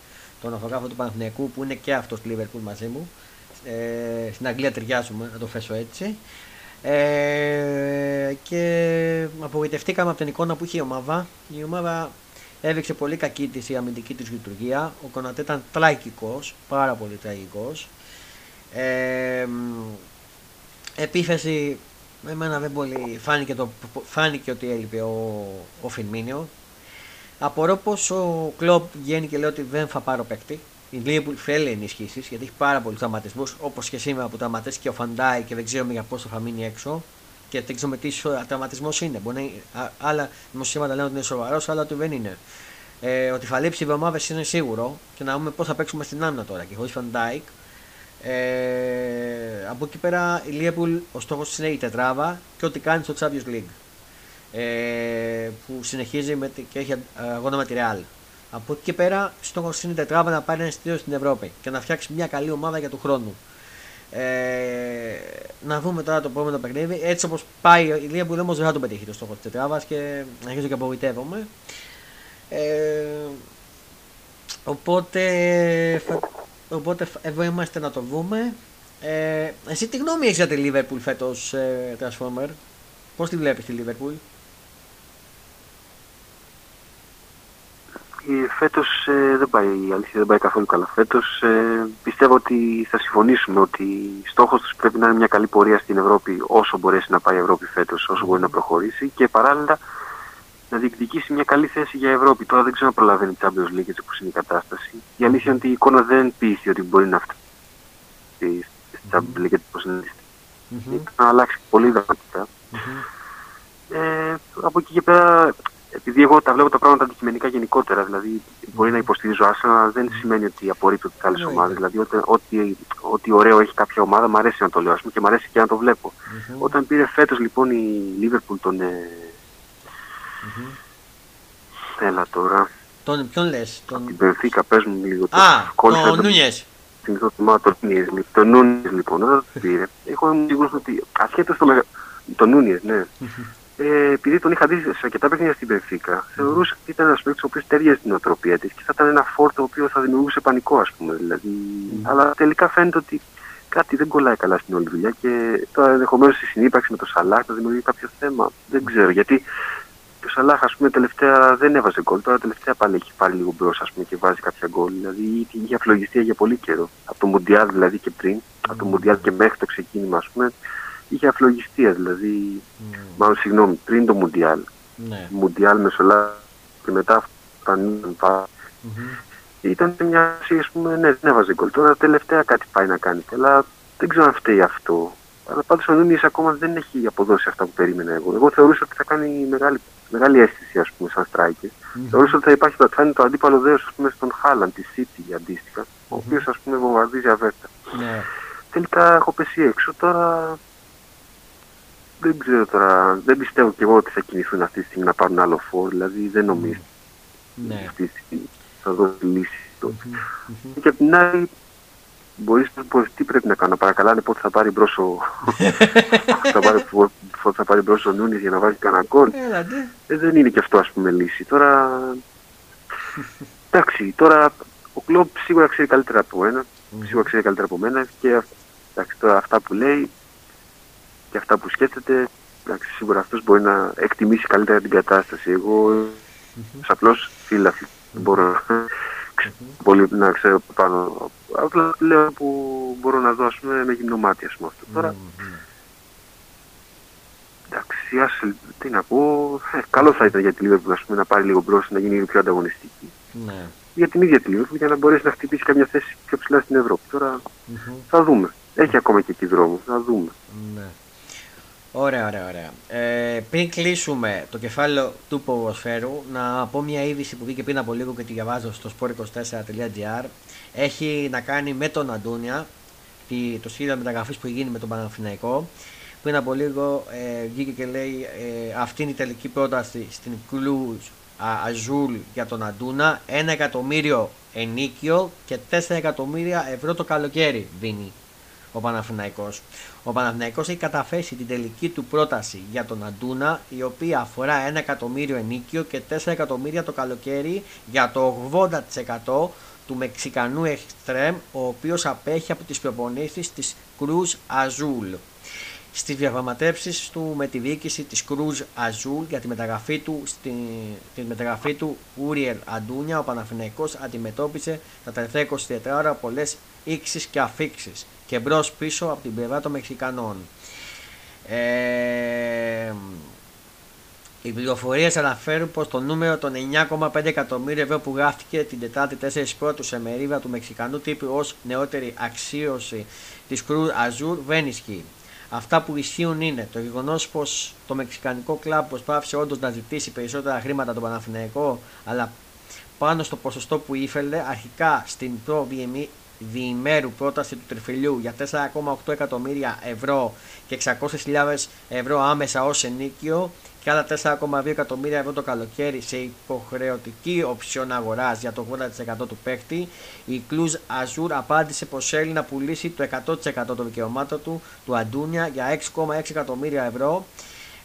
τον αυτογράφο του Παναθηναϊκού, που είναι και αυτός στη Liverpool μαζί μου. Ε, στην Αγγλία ταιριάζουμε, να το θέσω έτσι. Ε, και απογοητευτήκαμε από την εικόνα που είχε η ομάδα. Η ομάδα έδειξε πολύ κακή της η αμυντική τη λειτουργία. Ο Κονατέ ήταν τραγικό, πάρα πολύ τραγικό. Ε, επίθεση εμένα δεν πολύ φάνηκε, το, φάνηκε ότι έλειπε ο, ο Φινμίνιο Απορώ πω ο Κλοπ βγαίνει και λέει ότι δεν θα πάρω παίκτη. Η Liverpool θέλει ενισχύσεις γιατί έχει πάρα πολλούς τραυματισμούς όπως και σήμερα που τραυματίστηκε και ο Φαντάι και δεν ξέρουμε για πόσο θα μείνει έξω. Και δεν ξέρουμε τι τραυματισμός είναι. Μπορεί να άλλα δημοσίευματα λένε ότι είναι σοβαρός, αλλά ότι δεν είναι. Ε, ότι θα λείψει η εβδομάδα είναι σίγουρο και να δούμε πώς θα παίξουμε στην άμυνα τώρα και χωρίς Φαν Ντάικ. Ε, από εκεί πέρα η Liverpool ο στόχος είναι η τετράδα και ό,τι κάνει στο Champions League. Ε, που συνεχίζει με, και έχει αγώνα με τη Real. Από εκεί και πέρα, στόχος είναι η τετράδα να πάρει ένα εισιτήριο στην Ευρώπη και να φτιάξει μια καλή ομάδα για του χρόνου. Ε, να δούμε τώρα το επόμενο παιχνίδι. Έτσι όπως πάει η Liverpool όμω δεν θα το πετύχει το στόχο της τετράβας και αρχίζω και απογοητεύομαι. Ε, οπότε, οπότε εδώ είμαστε να το δούμε. Ε, εσύ τι γνώμη έχεις για τη Liverpool φέτος ε, Transformer, πώς τη βλέπεις τη Liverpool; Φέτος ε, δεν πάει, η αλήθεια δεν πάει καθόλου καλά. Φέτος ε, πιστεύω ότι θα συμφωνήσουμε ότι στόχος τους πρέπει να είναι μια καλή πορεία στην Ευρώπη όσο μπορέσει να πάει η Ευρώπη φέτος, όσο μπορεί να προχωρήσει και παράλληλα να διεκδικήσει μια καλή θέση για Ευρώπη. Τώρα δεν ξέρω αν προλαβαίνει η Champions League έτσι όπως είναι η κατάσταση. Η αλήθεια είναι ότι η εικόνα δεν πείθει ότι μπορεί να φτάσει στη Champions League όπως είναι. Mm-hmm. Να αλλάξει πολύ δραματικά. Mm-hmm. Ε, από εκεί και πέρα, επειδή εγώ τα βλέπω τα πράγματα αντικειμενικά γενικότερα, δηλαδή μπορεί να υποστηρίζω άσα, δεν σημαίνει ότι απορρίπτω τις άλλες ομάδες. Δηλαδή, ό,τι, ό,τι, ό,τι ωραίο έχει κάποια ομάδα, μου αρέσει να το λέω ας πούμε, και μου αρέσει και να το βλέπω. Mm-hmm. Όταν πήρε φέτος λοιπόν η Liverpool τον, ε, Mm-hmm. Έλα τώρα. Τον, ποιον λες, τον. Την Πενφύκα, πες μου λίγο. Α, τον Νούνιες. Συνήθω θυμάμαι τον Νούνιες. Τον Νούνιες λοιπόν, δεν το πήρε. Έχω σίγουρο ότι ασχέτως το μεγα... Τον Νούνιες, ναι. Ε, επειδή τον είχα δει σε αρκετά παιχνίδια στην Πενφύκα, θεωρούσα ότι ήταν ένας παίκτης ο οποίος ταιριάζει στην οτροπία της και θα ήταν ένα φόρτο ο οποίο θα δημιουργούσε πανικό, ας πούμε. Δηλαδή. Αλλά τελικά φαίνεται ότι κάτι δεν κολλάει καλά στην όλη δουλειά και τώρα ενδεχομένως η συνύπαρξη με το Σαλάχ θα δημιουργεί κάποιο θέμα. Δεν ξέρω γιατί ο Σαλάχ, ας πούμε, τελευταία δεν έβαζε γκολ. Τώρα τελευταία πάλι έχει πάρει λίγο μπρος, ας πούμε, και βάζει κάποια γκολ. Δηλαδή είχε αφλογιστεί για πολύ καιρό. Από το Μουντιάλ δηλαδή και πριν, mm. από το Μουντιάλ και μέχρι το ξεκίνημα, ας πούμε, είχε αφλογιστεί. Δηλαδή, mm. μάλλον συγγνώμη, πριν το Μουντιάλ. Ναι. Μουντιάλ με Σολά και μετά ήταν mm-hmm. Ήταν μια ας πούμε, ναι, δεν έβαζε γκολ. Τώρα τελευταία κάτι πάει να κάνει. Αλλά δεν ξέρω αν φταίει αυτό. Αλλά πάντως ο Νούνιες ακόμα δεν έχει αποδώσει αυτά που περίμενα εγώ. Εγώ θεωρούσα ότι θα κάνει μεγάλη μεγάλη αίσθηση, ας πούμε, σαν striker. Mm-hmm. Θεωρούσα ότι θα υπάρχει, θα είναι το αντίπαλο δέος, ας πούμε, στον Χάλαν, τη City αντίστοιχα, mm-hmm. ο οποίος, ας πούμε, βομβαρδίζει αβέρτα. Yeah. Τελικά έχω πέσει έξω, τώρα δεν ξέρω τώρα, δεν πιστεύω κι εγώ ότι θα κινηθούν αυτή τη στιγμή να πάρουν άλλο φόρ, δηλαδή δεν νομίζω mm. αυτή τη στιγμή θα δώσει λύση. Mm-hmm. Και από την άλλη, μπορείς να πω τι πρέπει να κάνω. Να παρακαλάνε πότε θα πάρει μπρος ο, [laughs] θα πάρει, θα πάρει μπρος ο Νούνης για να βάζει κανένα γκολ. Ε, δεν είναι και αυτό ας πούμε λύση. Τώρα, εντάξει, τώρα ο Κλόπ σίγουρα ξέρει καλύτερα από μένα. Σίγουρα ξέρει καλύτερα από μένα και εντάξει, τώρα αυτά που λέει και αυτά που σκέφτεται, εντάξει, σίγουρα αυτός μπορεί να εκτιμήσει καλύτερα την κατάσταση. Εγώ, απλώς φίλαθλη, δεν μπορώ να πολύ να ξέρω πάνω. Απλά λέω που μπορώ να δω ας πούμε, με γυμνό μάτι ας πούμε αυτό. Τώρα, εντάξει, ας, τι να πω, ε, καλό θα ήταν για τη Liverpool ας πούμε, να πάρει λίγο μπρος, να γίνει λίγο πιο ανταγωνιστική. Ναι. Για την ίδια τη Liverpool, για να μπορέσει να χτυπήσει καμιά θέση πιο ψηλά στην Ευρώπη. Τώρα mm-hmm. θα δούμε. Έχει ακόμα και εκεί δρόμο, θα δούμε. Ναι. Ωραία, ωραία, ωραία. Ε, πριν κλείσουμε το κεφάλαιο του ποδοσφαίρου, να πω μια είδηση που βγήκε πριν από λίγο και τη διαβάζω στο sport24.gr. Έχει να κάνει με τον Αντούνια, το σχέδιο μεταγραφής που γίνει με τον Παναθηναϊκό. Πριν από λίγο ε, βγήκε και λέει ε, αυτή είναι η τελική πρόταση στην Κλουζ Αζούλ για τον Αντούνα. Ένα εκατομμύριο ενίκιο και 4 εκατομμύρια ευρώ το καλοκαίρι δίνει ο Παναθηναϊκός. Ο Παναθηναϊκός έχει καταφέσει την τελική του πρόταση για τον Αντούνα, η οποία αφορά 1 εκατομμύριο ενίκιο και 4 εκατομμύρια το καλοκαίρι για το 80% του Μεξικανού Εκστρέμ, ο οποίος απέχει από τις προπονήσεις της Cruz Azul. Στις διαπραγματεύσεις του με τη διοίκηση της Cruz Azul για τη μεταγραφή του, στη, τη μεταγραφή του Uriel Αντούνια, ο Παναθηναϊκός αντιμετώπισε τα τελευταία 24 ώρα πολλές ίξεις και αφήξεις και μπρος πίσω από την πλευρά των Μεξικανών. Ε, Οι πληροφορίες αναφέρουν πως το νούμερο των 9,5 εκατομμύρων ευρώ που γράφτηκε την Τετάρτη 4 πρώτους σε μερίδα του Μεξικανού τύπου ως νεότερη αξίωση της Κρού Αζούρ δεν ισχύει. Αυτά που ισχύουν είναι το γεγονός πως το Μεξικανικό κλαμπ προσπάθησε όντως να ζητήσει περισσότερα χρήματα τον Παναθηναϊκό, αλλά πάνω στο ποσοστό που ήθελε αρχικά στην προ διημέρου πρόταση του τριφυλιού για 4,8 εκατομμύρια ευρώ και 600.000 ευρώ άμεσα ως ενίκιο και άλλα 4,2 εκατομμύρια ευρώ το καλοκαίρι σε υποχρεωτική οψιόν αγοράς για το 80% του παίκτη, η Κλουζ Αζούρ απάντησε πως θέλει να πουλήσει το 100% των δικαιωμάτων του, του Αντούνια για 6,6 εκατομμύρια ευρώ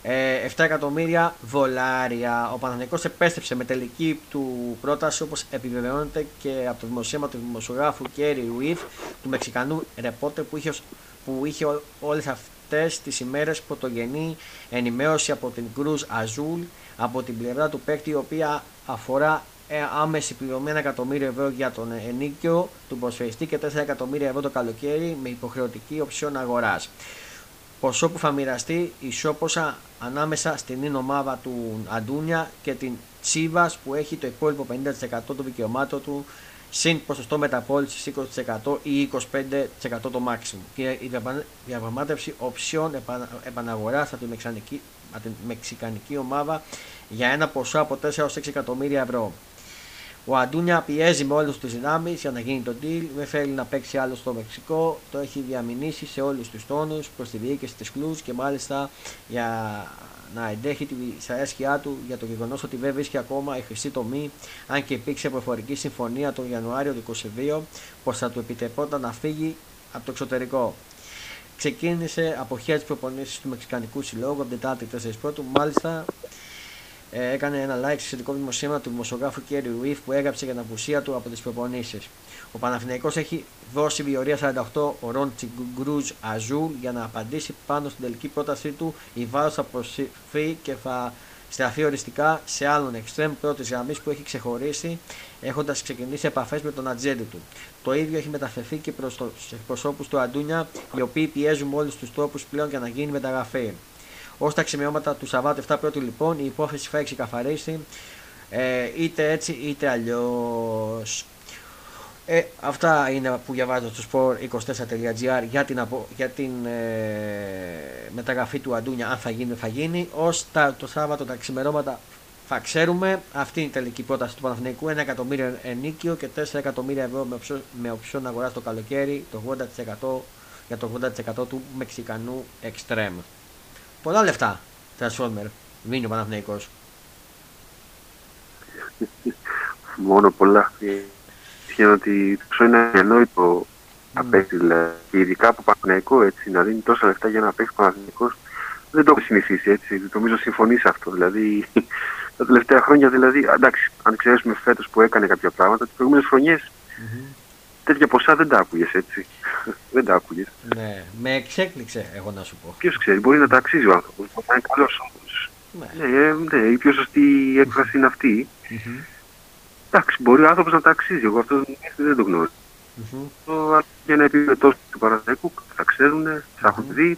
7 ε, εκατομμύρια δολάρια. Ο Παναθηναϊκός επέστρεψε με τελική του πρόταση όπως επιβεβαιώνεται και από το δημοσίευμα του δημοσιογράφου Κέρι Ρουίφ του Μεξικανού ρεπότερ που είχε, που είχε όλες αυτές τις ημέρες πρωτογενή ενημέρωση από την Cruz Azul από την πλευρά του παίκτη η οποία αφορά ε, άμεση πληρωμή 1 εκατομμύριο ευρώ για τον ενίκιο του προσφερειστή και 4 εκατομμύρια ευρώ το καλοκαίρι με υποχρεωτική οψιόν αγοράς. Ποσό που θα μοιραστεί ισόποσα ανάμεσα στην ομάδα του Αντούνια και την Τσίβα που έχει το υπόλοιπο 50% των δικαιωμάτων του συν ποσοστό μεταπόλησης 20% ή 25% το maximum. Και η διαπραγμάτευση οψιών επαναγορά από τη μεξικανική ομάδα για ένα ποσό από 4 6 εκατομμύρια ευρώ. Ο Αντούνια πιέζει με όλες τις δυνάμεις για να γίνει το deal. Δεν θέλει να παίξει άλλο στο Μεξικό. Το έχει διαμηνήσει σε όλους τους τόνους προς τη διοίκηση της Κλουζ και μάλιστα για να εντέχει τη δυσαρέσκειά του για το γεγονός ότι δεν βρίσκει ακόμα η χρυσή τομή, αν και υπήρξε προφορική συμφωνία τον Ιανουάριο του 2022 πως θα του επιτρεπόταν να φύγει από το εξωτερικό. Ξεκίνησε αποχέ τη προπονήση του Μεξικανικού Συλλόγου από την Τετάρτη 4 Πρώτου. Μάλιστα, ε, έκανε ένα like στο σχετικό δημοσίευμα του δημοσιογράφου Κέρι Ρουίφ που έγραψε για την απουσία του από τις προπονήσεις. Ο Παναθηναϊκός έχει δώσει διορία 48 ωρών Τσιγκρούζ Αζούλ για να απαντήσει πάνω στην τελική πρότασή του. Η Βάρος θα προσφύγει και θα στραφεί οριστικά σε άλλον εξτρέμ πρώτης γραμμής που έχει ξεχωρίσει έχοντας ξεκινήσει επαφές με τον ατζέντη του. Το ίδιο έχει μεταφερθεί και προς του εκπροσώπους του Αντούνια, οι οποίοι πιέζουν με όλους τους τρόπους πλέον για να γίνει μεταγραφή. Ω τα ξημερώματα του Σαββάτου 7 πρώτου λοιπόν η υπόθεση θα ξεκαθαρίσει ε, είτε έτσι είτε αλλιώς. Ε, αυτά είναι που διαβάζω στο sport24.gr για την, απο, για την ε, μεταγραφή του Αντούνια αν θα γίνει θα γίνει ως το Σάββατο τα ξημερώματα θα ξέρουμε αυτή είναι η τελική πρόταση του Παναθηναϊκού 1 εκατομμύριο ενίκιο και 4 εκατομμύρια ευρώ με, οψιό, με οψιόν αγορά το καλοκαίρι το 80% για το 80% του Μεξικανού Extreme. Πολλά λεφτά. Transformer. Δίνει ο Παναθηναϊκός. [laughs] Μόνο πολλά. Ισχύει ότι τόσο είναι ανόητο να παίξει δηλαδή. Και ειδικά από Παναθηναϊκό έτσι, να δίνει τόσα λεφτά για να παίξει Παναθηναϊκός δεν το έχω συνηθίσει έτσι. Νομίζω συμφωνεί σε αυτό. Δηλαδή [laughs] τα τελευταία χρόνια δηλαδή, εντάξει, αν ξέρουμε φέτος που έκανε κάποια πράγματα, τις προηγούμενες χρονιές mm-hmm. τέτοια ποσά δεν τα άκουγες έτσι. [laughs] δεν τα άκουγες. Ναι, με εξέκλειξε, εγώ να σου πω. Ποιος ξέρει, μπορεί να τα αξίζει ο άνθρωπος. Να είναι καλός Ναι. Ναι, ε, ναι, η πιο σωστή έκφραση είναι αυτή. Mm-hmm. Εντάξει, μπορεί ο άνθρωπος να τα αξίζει. Εγώ αυτό δεν το γνωρίζω. Mm-hmm. Για να επίπεδο του Παναθηναϊκού θα ξέρουν, θα έχουν δει.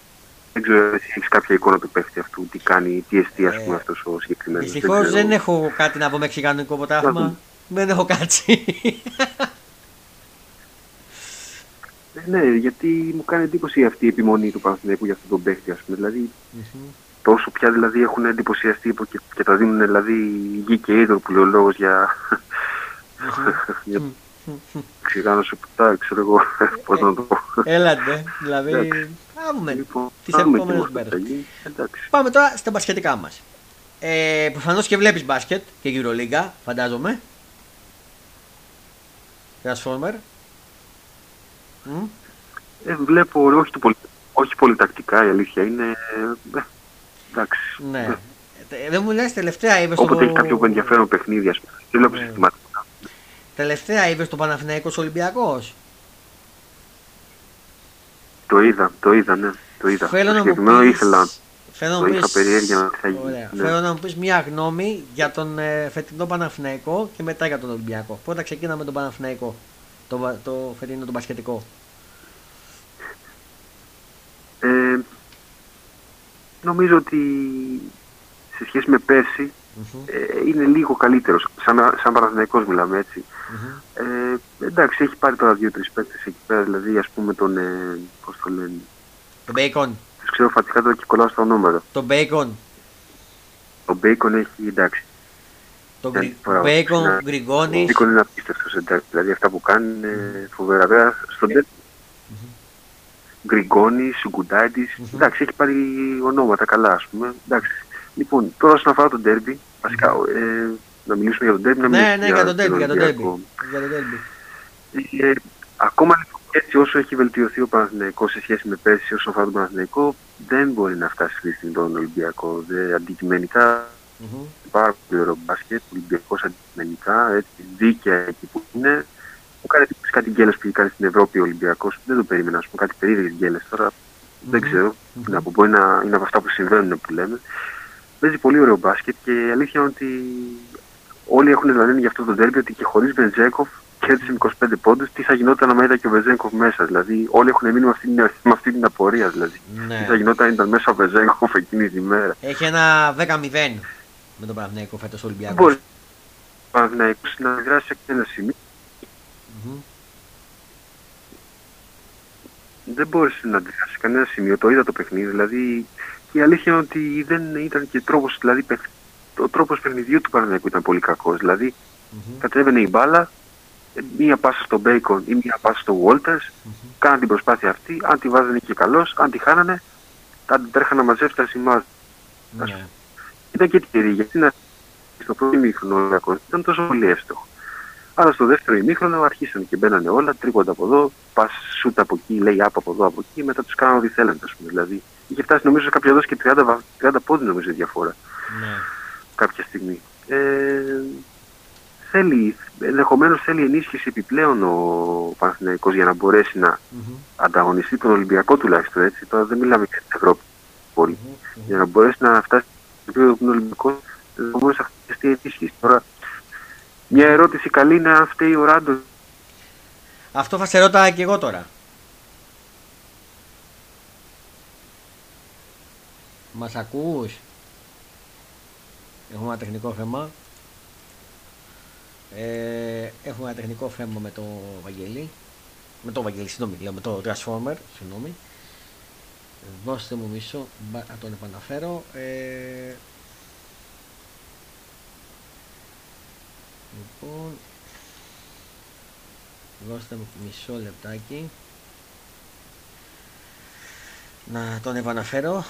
Δεν ξέρω αν έχεις κάποια εικόνα του παίχτη αυτού, τι κάνει, τι εστί, ας πούμε, ε, αυτός ο συγκεκριμένος. Δυστυχώς δεν, δεν, έχω κάτι να πω μεξικανικό ποτάθμα. Δεν έχω κάτσει. Ναι, γιατί μου κάνει εντύπωση αυτή η επιμονή του Παναθηναϊκού για αυτόν τον παίχτη, ας πούμε. Δηλαδή, mm-hmm. Τόσο πια δηλαδή έχουν εντυπωσιαστεί και, και τα δίνουν δηλαδή γη και είδωρο που λέει ο λόγος για. για... Ξηγάνω σου πουτά, ξέρω εγώ πώς να το πω. Έλατε, δηλαδή. Πάμε λοιπόν, τις επόμενες μέρες. Πάμε τώρα στα μπασχετικά μας. Ε, Προφανώς και βλέπεις μπάσκετ και Euroliga, φαντάζομαι. Transformer. Ε, βλέπω, όχι, το πολύ, όχι πολύ τακτικά η αλήθεια είναι. Ε, εντάξει. Ναι. ναι. Ε, δεν μου λες τελευταία είδες Όποτε το... έχει κάποιο ενδιαφέρον παιχνίδι, ας πούμε. Δεν βλέπω ναι. συστηματικά. Τελευταία είδες το Παναθηναϊκός Ολυμπιακός; Το είδα, το είδα, ναι. Το είδα. Θέλω το να μου πεις... ήθελα. Θέλω το είχα περιέργεια να θα γίνει. Ναι. Θέλω να μου πεις μια γνώμη για τον ε, φετινό Παναθηναϊκό και μετά για τον Ολυμπιακό. Πρώτα ξεκίναμε τον Παναθηναϊκό το, το φετινό το μπασκετικό. Ε, νομίζω ότι σε σχέση με περσι ε, είναι λίγο καλύτερος. Σαν, σαν Παναθηναϊκός μιλάμε έτσι. Ε, εντάξει, έχει πάρει τώρα δύο-τρεις παίκτες εκεί πέρα, δηλαδή ας πούμε τον, ε, πώς το λένε, Το Bacon. τους ξέρω φατικά τώρα και κολλάω στα ονόματα. Το Bacon. Ο Bacon έχει, εντάξει, Το Δεν Γκρι- μπορώ, Bacon, να- Γκριγκόνης. Ο Bacon είναι απίστευτος, εντάξει, δηλαδή αυτά που κάνει είναι φοβερά. Βέβαια, στον mm Γκριγκόνης, Σουγκουντάιτης, εντάξει, έχει πάρει ονόματα καλά, ας πούμε. Εντάξει. Λοιπόν, τώρα όσον αφορά τον ντέρμπι, βασικά, ε, να μιλήσουμε για τον ντέρμπι, να Ναι, μιλήσουμε ναι, για τον Derby, για τον Ολυμπιακό. Derby. Για τον Derby. Ε, ακόμα λοιπόν, έτσι όσο έχει βελτιωθεί ο Παναθηναϊκός σε σχέση με πέρσι όσον αφορά τον Παναθηναϊκό, δεν μπορεί να φτάσει αυτή τη στιγμή τον Ολυμπιακό. Δε, αντικειμενικά Μμμ. πάρα πολύ ωραίο μπάσκετ, ο Ολυμπιακός αντικειμενικά, έτσι, δίκαια εκεί που είναι. Μου κάνει εντύπωση κάτι γκέλες που κάνει στην Ευρώπη ο Ολυμπιακός, δεν το περίμενα, ας πούμε, κάτι περίεργες γκέλες τώρα, δεν Μμμ. ξέρω, τι να πω, μπορεί να είναι από αυτά που συμβαίνουν που λέμε. Παίζει πολύ ωραίο μπάσκετ και η αλήθεια είναι ότι όλοι έχουν δηλαδή για αυτό το τέρμπι ότι και χωρίς Βενζέκοφ κέρδισε με 25 πόντους, τι θα γινόταν άμα ήταν και ο Βενζέκοφ μέσα. Δηλαδή όλοι έχουν μείνει με αυτή, την- με αυτή την απορία δηλαδή. Τι θα Ναι. γινόταν αν ήταν μέσα ο Βενζέκοφ εκείνη τη μέρα. Έχει ένα 10-0 με τον Παναθηναϊκό φέτος ο Δεν Ολυμπιακός. μπορεί ο Παναθηναϊκός να δράσει σε κανένα σημείο. Μμμ. Δεν μπόρεσε να αντιδράσει σε κανένα σημείο. Το είδα το παιχνίδι. Δηλαδή και η αλήθεια είναι ότι δεν ήταν και τρόπος. Δηλαδή, παιχ- ο τρόπος παιχνιδιού του Παναθηναϊκού ήταν πολύ κακός. Δηλαδή Μμμ. κατέβαινε η μπάλα, ε, μία πάσα στον Μπέικον ή μία πάσα στον Walters, Μμμ. κάναν την προσπάθεια αυτή. Αν τη βάζανε και καλώ, αν τη χάνανε, τα τρέχανε να μαζεύσει τα σημάδια. Ναι. Ήταν και τυχερή γιατί να στο πρώτο ημίχρονο ο Ολυμπιακός ήταν τόσο πολύ εύστοχο. Αλλά στο δεύτερο ημίχρονο αρχίσαν και μπαίνανε όλα, τρίποντα από εδώ, πας σούτ από εκεί, λέει άπ από εδώ, από εκεί, μετά τους κάνανε ό,τι θέλανε. ας πούμε. Δηλαδή είχε φτάσει νομίζω σε κάποια δόση και 30, βα- 30 πόδι νομίζω η διαφορά Ναι. κάποια στιγμή. Ε, θέλει, ενδεχομένως θέλει ενίσχυση επιπλέον ο Παναθηναϊκός για να μπορέσει να Μμμ. ανταγωνιστεί τον Ολυμπιακό τουλάχιστον έτσι. Τώρα δεν μιλάμε για την Ευρώπη πολύ. Μμμ. Για να μπορέσει να φτάσει στο επίπεδο του Ολυμπιακού, ενδεχομένως θα χρειαστεί ενίσχυση. Τώρα, μια ερώτηση καλή είναι αν φταίει ο Ράντος. Αυτό θα σε ρώταγα και εγώ τώρα. Μας ακούς; Έχουμε ένα τεχνικό θέμα. Ε, έχουμε ένα τεχνικό θέμα με το Βαγγέλη. Με το Βαγγέλη, συγγνώμη, λέω, με το Transformer, συγγνώμη. Δώστε μου μισό, μπα- να τον επαναφέρω. Ε, λοιπόν, Δώστε μου μισό λεπτάκι να τον επαναφέρω.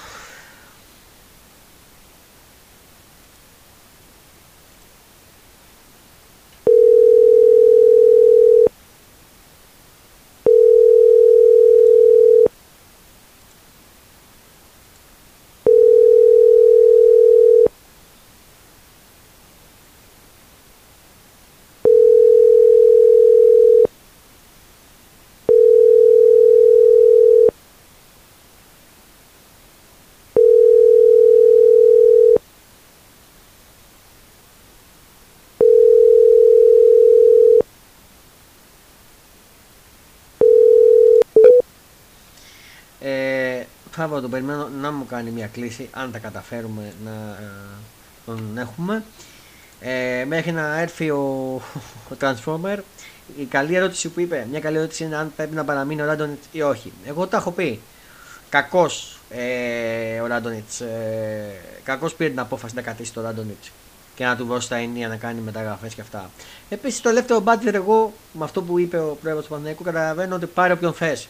Ε, θα τον περιμένω να μου κάνει μια κλίση αν τα καταφέρουμε να ε, τον έχουμε. Ε, μέχρι να έρθει ο, [laughs] ο Transformer, η καλή ερώτηση που είπε, μια καλή ερώτηση είναι αν πρέπει να παραμείνει ο Ράντονιτς ή όχι. Εγώ τα έχω πει. Κακός ε, ο Ράντονιτς. Ε, Κακός πήρε την απόφαση να κρατήσει το Ράντονιτς και να του δώσει τα ενία να κάνει μεταγραφές και αυτά. Επίσης, το ελεύθερο μπάτλερ, εγώ με αυτό που είπε ο πρόεδρος του Παναγιακού, καταλαβαίνω ότι πάρει όποιον θες.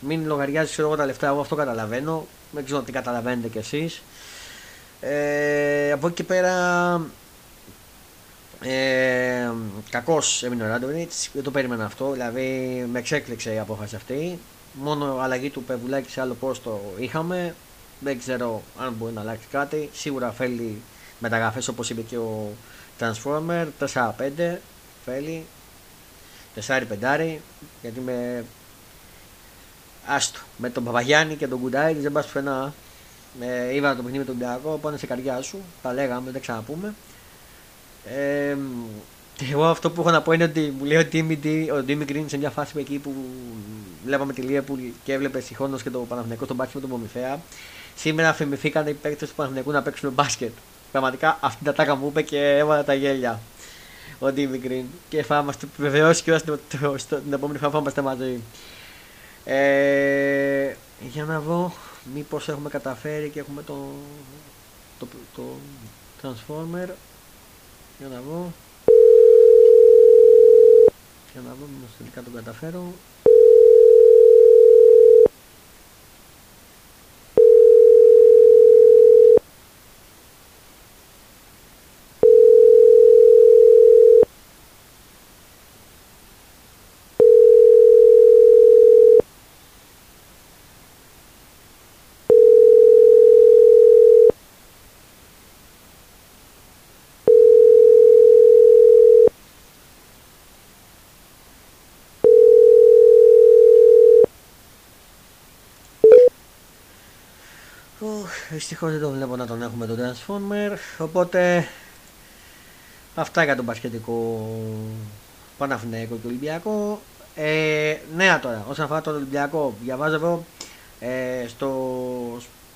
Μην λογαριάζεις ξέρω εγώ τα λεφτά, εγώ αυτό καταλαβαίνω. Δεν ξέρω τι καταλαβαίνετε κι εσείς. Ε, από εκεί και πέρα. Ε, Κακός έμεινε ο Ράντοβιτ, δεν το περίμενα αυτό. Δηλαδή με εξέκλειξε η απόφαση αυτή. Μόνο αλλαγή του Πεβουλάκη σε άλλο πόστο είχαμε. Δεν ξέρω αν μπορεί να αλλάξει κάτι. Σίγουρα θέλει μεταγραφές όπως είπε και ο Transformer. 4-5 θέλει. 4-5 γιατί με Άστο. Με τον Παπαγιάννη και τον Κουντάι δεν πας πουθενά. Ε, είδα το παιχνίδι με τον Πιακό, πάνε σε καρδιά σου. Τα λέγαμε, δεν ξαναπούμε. Ε, και εγώ αυτό που έχω να πω είναι ότι μου λέει ο Τίμι, ο Τίμι Γκριν σε μια φάση εκεί που βλέπαμε τη Λίεπουλ και έβλεπε συγχρόνω και το Παναθηναϊκό στον μπάξι με τον Πομιφαία. Σήμερα φημηθήκαν οι παίκτες του Παναθηναϊκού να παίξουν μπάσκετ. Πραγματικά αυτή την ατάκα μου είπε και έβαλα τα γέλια. Ο Ντίμι Γκριν. Και θα μα το επιβεβαιώσει και την επόμενη φορά θα είμαστε μαζί. Ε, για να δω μήπως έχουμε καταφέρει και έχουμε το, το, το, το Transformer. Για να δω. Για να δω μήπως τελικά τον καταφέρω. Δυστυχώ δεν το βλέπω να τον έχουμε τον Transformer. Οπότε αυτά για τον πασχετικό Παναθηναϊκό και Ολυμπιακό. Ε, νέα τώρα, όσον αφορά τον Ολυμπιακό, διαβάζω εδώ ε, στο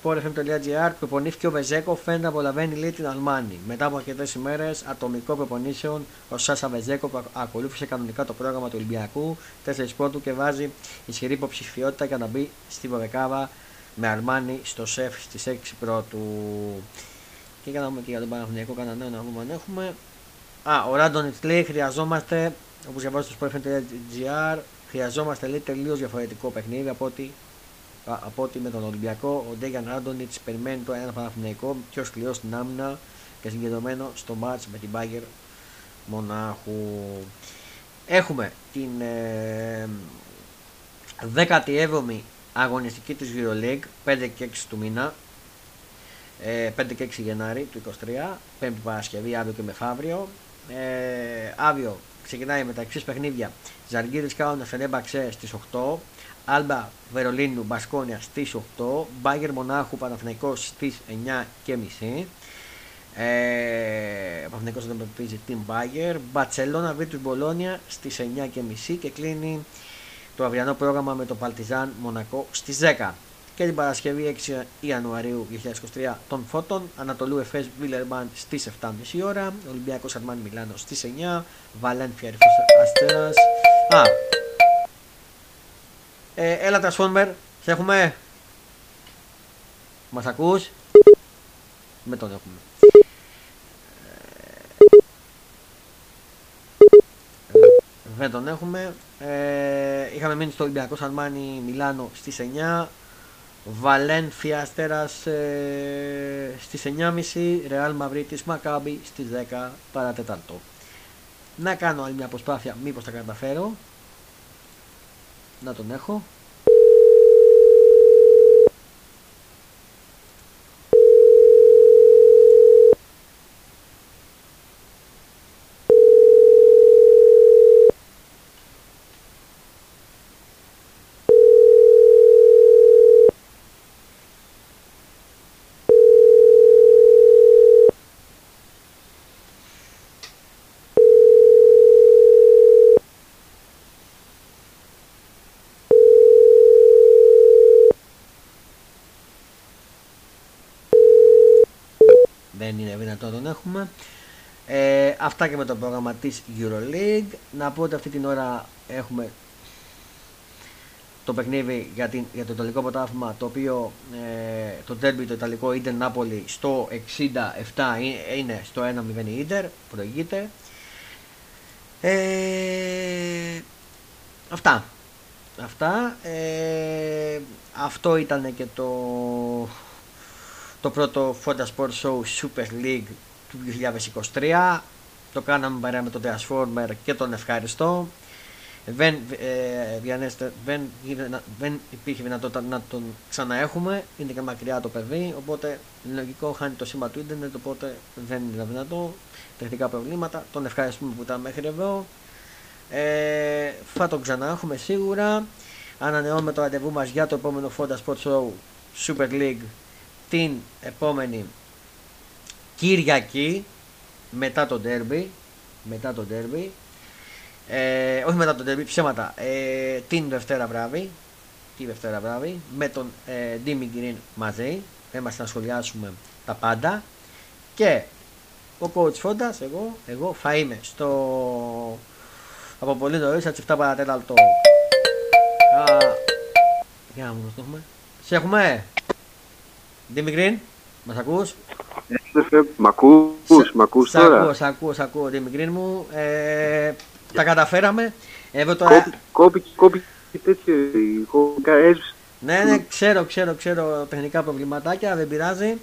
sportfm.gr προπονήθηκε ο Βεζέκο, φαίνεται να απολαβαίνει λέει την Αλμάνη. Μετά από αρκετές ημέρες ατομικών προπονήσεων, ο Σάσα Βεζέκο ακολούθησε κανονικά το πρόγραμμα του Ολυμπιακού, 4 πρώτου και βάζει ισχυρή υποψηφιότητα για να μπει στη Βορεκάβα με Αρμάνι στο σεφ στις 6 πρώτου. Και για να δούμε και για τον Παναθηναϊκό κανένα νέο να δούμε αν έχουμε. Α, ο Ράντονιτς λέει χρειαζόμαστε όπως διαβάζω στο sportfm.gr χρειαζόμαστε λέει τελείως διαφορετικό παιχνίδι από ότι, από ότι με τον Ολυμπιακό ο Ντέγιαν Ράντονιτς περιμένει το ένα Παναθηναϊκό πιο σκληρό στην άμυνα και συγκεντρωμένο στο μάτς με την Μπάγκερ Μονάχου. Έχουμε την ε, 17η αγωνιστική της EuroLeague 5 και 6 του μήνα 5 ε, και 6 Γενάρη του 23 Πέμπτη Παρασκευή αύριο και μεθαύριο. Ε, αύριο ξεκινάει με τα εξής παιχνίδια. Ζαργύρης Κάουνας Φενέμπαξε στις 8 Άλμπα Βερολίνου Μπασκόνια στις 8 Μπάγκερ Μονάχου Παναθηναϊκός στις 9 και μισή. Ε, ο Παναθηναϊκός αντιμετωπίζει την Μπάγκερ. Μπατσελώνα Βίτους Μπολόνια στις 9 και μισή και κλείνει το αυριανό πρόγραμμα με το Παλτιζάν Μονακό στις 10 και την Παρασκευή 6 Ιανουαρίου 2023 των Φώτων Ανατολού Εφές Βίλερμαν στις 7.30 ώρα Ολυμπιακός Αρμάν Μιλάνο στις 9 Βαλένθια Ρυφός Αστέρας. Α, ε, έλα Τρασφόρμερ, σε έχουμε; Μας ακούς; Με τον έχουμε δεν τον έχουμε. Ε, είχαμε μείνει στο Ολυμπιακό Σαλμάνι Μιλάνο στις 9. Βαλένθια Αστέρας ε, στις 9.30. Ρεάλ Μαυρίτης Μακάμπι στις 10 παρατετάρτο. Να κάνω άλλη μια προσπάθεια μήπως τα καταφέρω. Να τον έχω. Δεν είναι δυνατό να τον έχουμε. Ε, αυτά και με το πρόγραμμα της EuroLeague. Να πω ότι αυτή την ώρα έχουμε το παιχνίδι για, την, για το Ιταλικό πρωτάθλημα το οποίο ε, το derby το Ιταλικό Ιντερ Νάπολη στο 67 είναι στο 1-0 η Ιντερ προηγείται ε, αυτά αυτά ε, αυτό ήταν και το το πρώτο Fonda Sport Show Super League του 2023. Το κάναμε παρέα με τον Transformer και τον ευχαριστώ. Δεν, ε, δεν, δεν υπήρχε δυνατότητα να τον ξαναέχουμε. Είναι και μακριά το παιδί. Οπότε λογικό χάνει το σήμα του ίντερνετ. Οπότε δεν είναι δυνατό. Τεχνικά προβλήματα. Τον ευχαριστούμε που ήταν μέχρι εδώ. Ε, θα τον ξαναέχουμε σίγουρα. Ανανεώνουμε το ραντεβού μας για το επόμενο Fonda Sport Show Super League την επόμενη Κυριακή μετά το derby μετά το derby ε, όχι μετά το derby, ψέματα ε, την Δευτέρα βράδυ τη Δευτέρα βράδυ με τον ε, Ντίμι Γκριν μαζί είμαστε να σχολιάσουμε τα πάντα. Και ο coach Φόντας, εγώ, εγώ θα είμαι στο από πολύ νωρίς, από τις 7 παρατέταρτο. Για να μου το έχουμε. Σε έχουμε; Ντίμι Γκριν, μας ακούς; Μ' ακούς, μ' ακούς τώρα; Σ' ακούω, σ' ακούω, σ' ακούω, Δημητρή μου. Ε, τα καταφέραμε. Εδώ τώρα... Κόπηκε, κόπηκε τέτοιο, Ναι, ναι, ξέρω, ξέρω, ξέρω τεχνικά προβληματάκια, δεν πειράζει.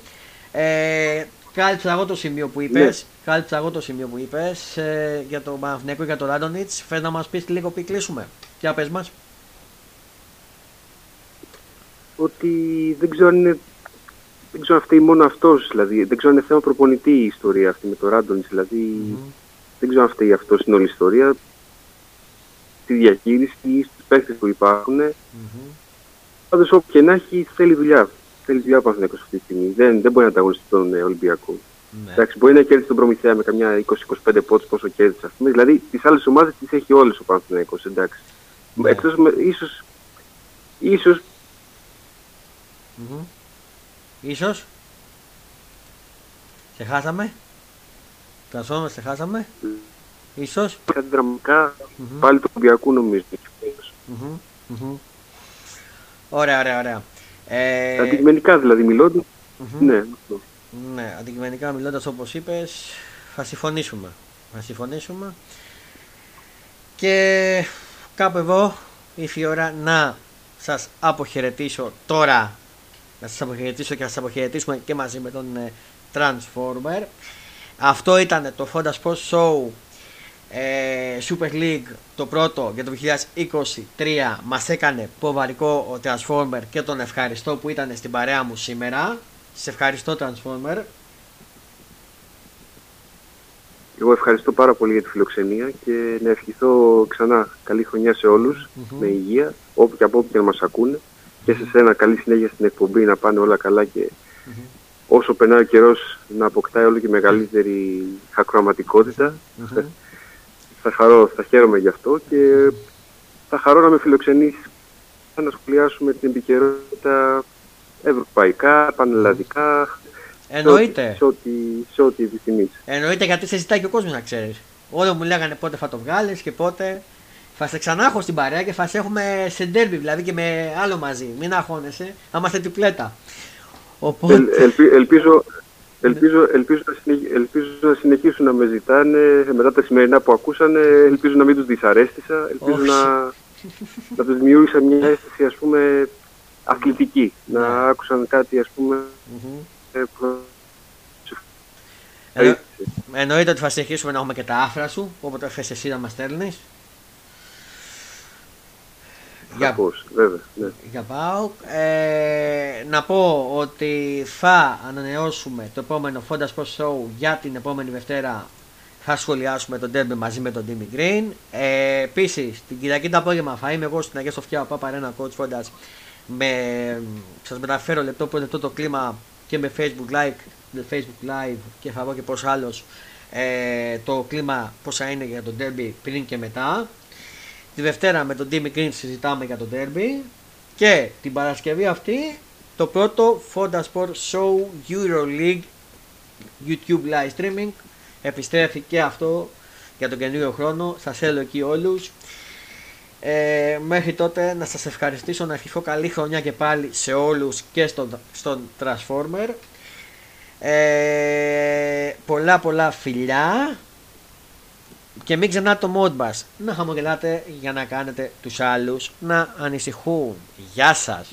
Ε, κάλυψα εγώ το σημείο που είπες. Ναι. Κάλυψα εγώ το σημείο που είπες ε, για το Παναθηναϊκό και για το Ράντονιτς. Θες να μας πεις λίγο πριν κλείσουμε; Ποια πες μας. Ότι δεν ξέρω αν είναι δεν ξέρω αν φταίει μόνο αυτός, δηλαδή. Δεν ξέρω αν είναι θέμα προπονητή η ιστορία αυτή με το Ράντον. Δηλαδή, mm-hmm. δεν ξέρω αν φταίει αυτός στην όλη ιστορία. Τη διαχείριση ή στου παίχτε που υπάρχουν. Mm-hmm. Πάντως, όπου και να έχει, θέλει δουλειά. Θέλει δουλειά πάνω στην αυτή τη στιγμή. Δεν, δεν μπορεί να ανταγωνιστεί τον ε, Ολυμπιακό. Ναι. Εντάξει, μπορεί να κέρδισε τον Προμηθέα με καμιά 20-25 πόντους πόσο κέρδισε, ας πούμε. Δηλαδή, τις άλλες ομάδες τις έχει όλες ο Παναθηναϊκός, εντάξει. Ναι. Εκτός ίσως. ίσως mm-hmm. Ίσως. Σε χάσαμε. Τρασόμαστε, σε χάσαμε. Mm. Ίσως. Κάτι δραματικά mm-hmm. πάλι το Ολυμπιακού νομίζω. Mm-hmm. Mm-hmm. Ωραία, ωραία, ωραία. Ε... Αντικειμενικά δηλαδή μιλώντας. Mm-hmm. Ναι. Ναι, αντικειμενικά μιλώντας όπως είπες, θα συμφωνήσουμε. Θα συμφωνήσουμε. Και κάπου εδώ ήρθε η ώρα να σας αποχαιρετήσω τώρα να σας αποχαιρετήσω και να σας αποχαιρετήσουμε και μαζί με τον ε, Transformer. Αυτό ήταν το Fonda Sports Show ε, Super League το πρώτο για το 2023 μας έκανε ποβαρικό ο Transformer και τον ευχαριστώ που ήταν στην παρέα μου σήμερα. Σε ευχαριστώ Transformer. Εγώ ευχαριστώ πάρα πολύ για τη φιλοξενία και να ευχηθώ ξανά καλή χρονιά σε ολους με υγεία όπου και από όπου και να μας ακούνε και σε σένα καλή συνέχεια στην εκπομπή να πάνε όλα καλά και όσο περνάει ο καιρός να αποκτάει όλο και μεγαλύτερη ακροαματικότητα. θα χαρώ, θα χαίρομαι γι' αυτό και θα χαρώ να με φιλοξενήσει να σχολιάσουμε την επικαιρότητα ευρωπαϊκά, πανελλαδικά. Εννοείται. Σε ό,τι, σε ό,τι επιθυμείς. Εννοείται γιατί σε ζητάει και ο κόσμος να ξέρεις. Όλοι μου λέγανε πότε θα το βγάλεις και πότε. Θα σε ξανά έχω στην παρέα και θα σε έχουμε σε ντέρμπι, δηλαδή και με άλλο μαζί. Μην αγχώνεσαι, θα είμαστε τυπλέτα. Οπότε... ελπίζω, ελπίζω, ελπίζω, ελπίζω να συνεχίσουν να με ζητάνε μετά τα σημερινά που ακούσανε. Ελπίζω να μην τους δυσαρέστησα. Ελπίζω να, να τους δημιούργησα μια αίσθηση ας πούμε αθλητική. Να ναι. άκουσαν κάτι ας πούμε. Mm-hmm. εννοείται ότι θα συνεχίσουμε να έχουμε και τα άφρα σου, όποτε θες εσύ να μας στέλνεις. Για, βέβαια, ναι. για πάω. Ε, να πω ότι θα ανανεώσουμε το επόμενο Fonda Sports Show για την επόμενη Δευτέρα. Θα σχολιάσουμε τον Derby μαζί με τον Timmy Green. Ε, Επίσης, την Κυριακή το απόγευμα θα είμαι εγώ στην Αγία Σοφιά, ο Παπαρένα Coach Fonda. Με, σας μεταφέρω λεπτό που το κλίμα και με Facebook Live, με Facebook Live και θα δω και πώς άλλος ε, το κλίμα πόσα είναι για τον Derby πριν και μετά. Τη Δευτέρα με τον Timmy Green συζητάμε για το Derby. Και την Παρασκευή αυτή το πρώτο Fonda Sport Show EuroLeague YouTube live streaming. Επιστρέφει και αυτό για τον καινούριο χρόνο. Σας θέλω εκεί όλους. Ε, μέχρι τότε να σας ευχαριστήσω να ευχηθώ καλή χρονιά και πάλι σε όλους και στον, στον Transformer. Ε, πολλά πολλά φιλιά και μην ξεχνάτε το Modbus να χαμογελάτε για να κάνετε τους άλλους να ανησυχούν. Γεια σας!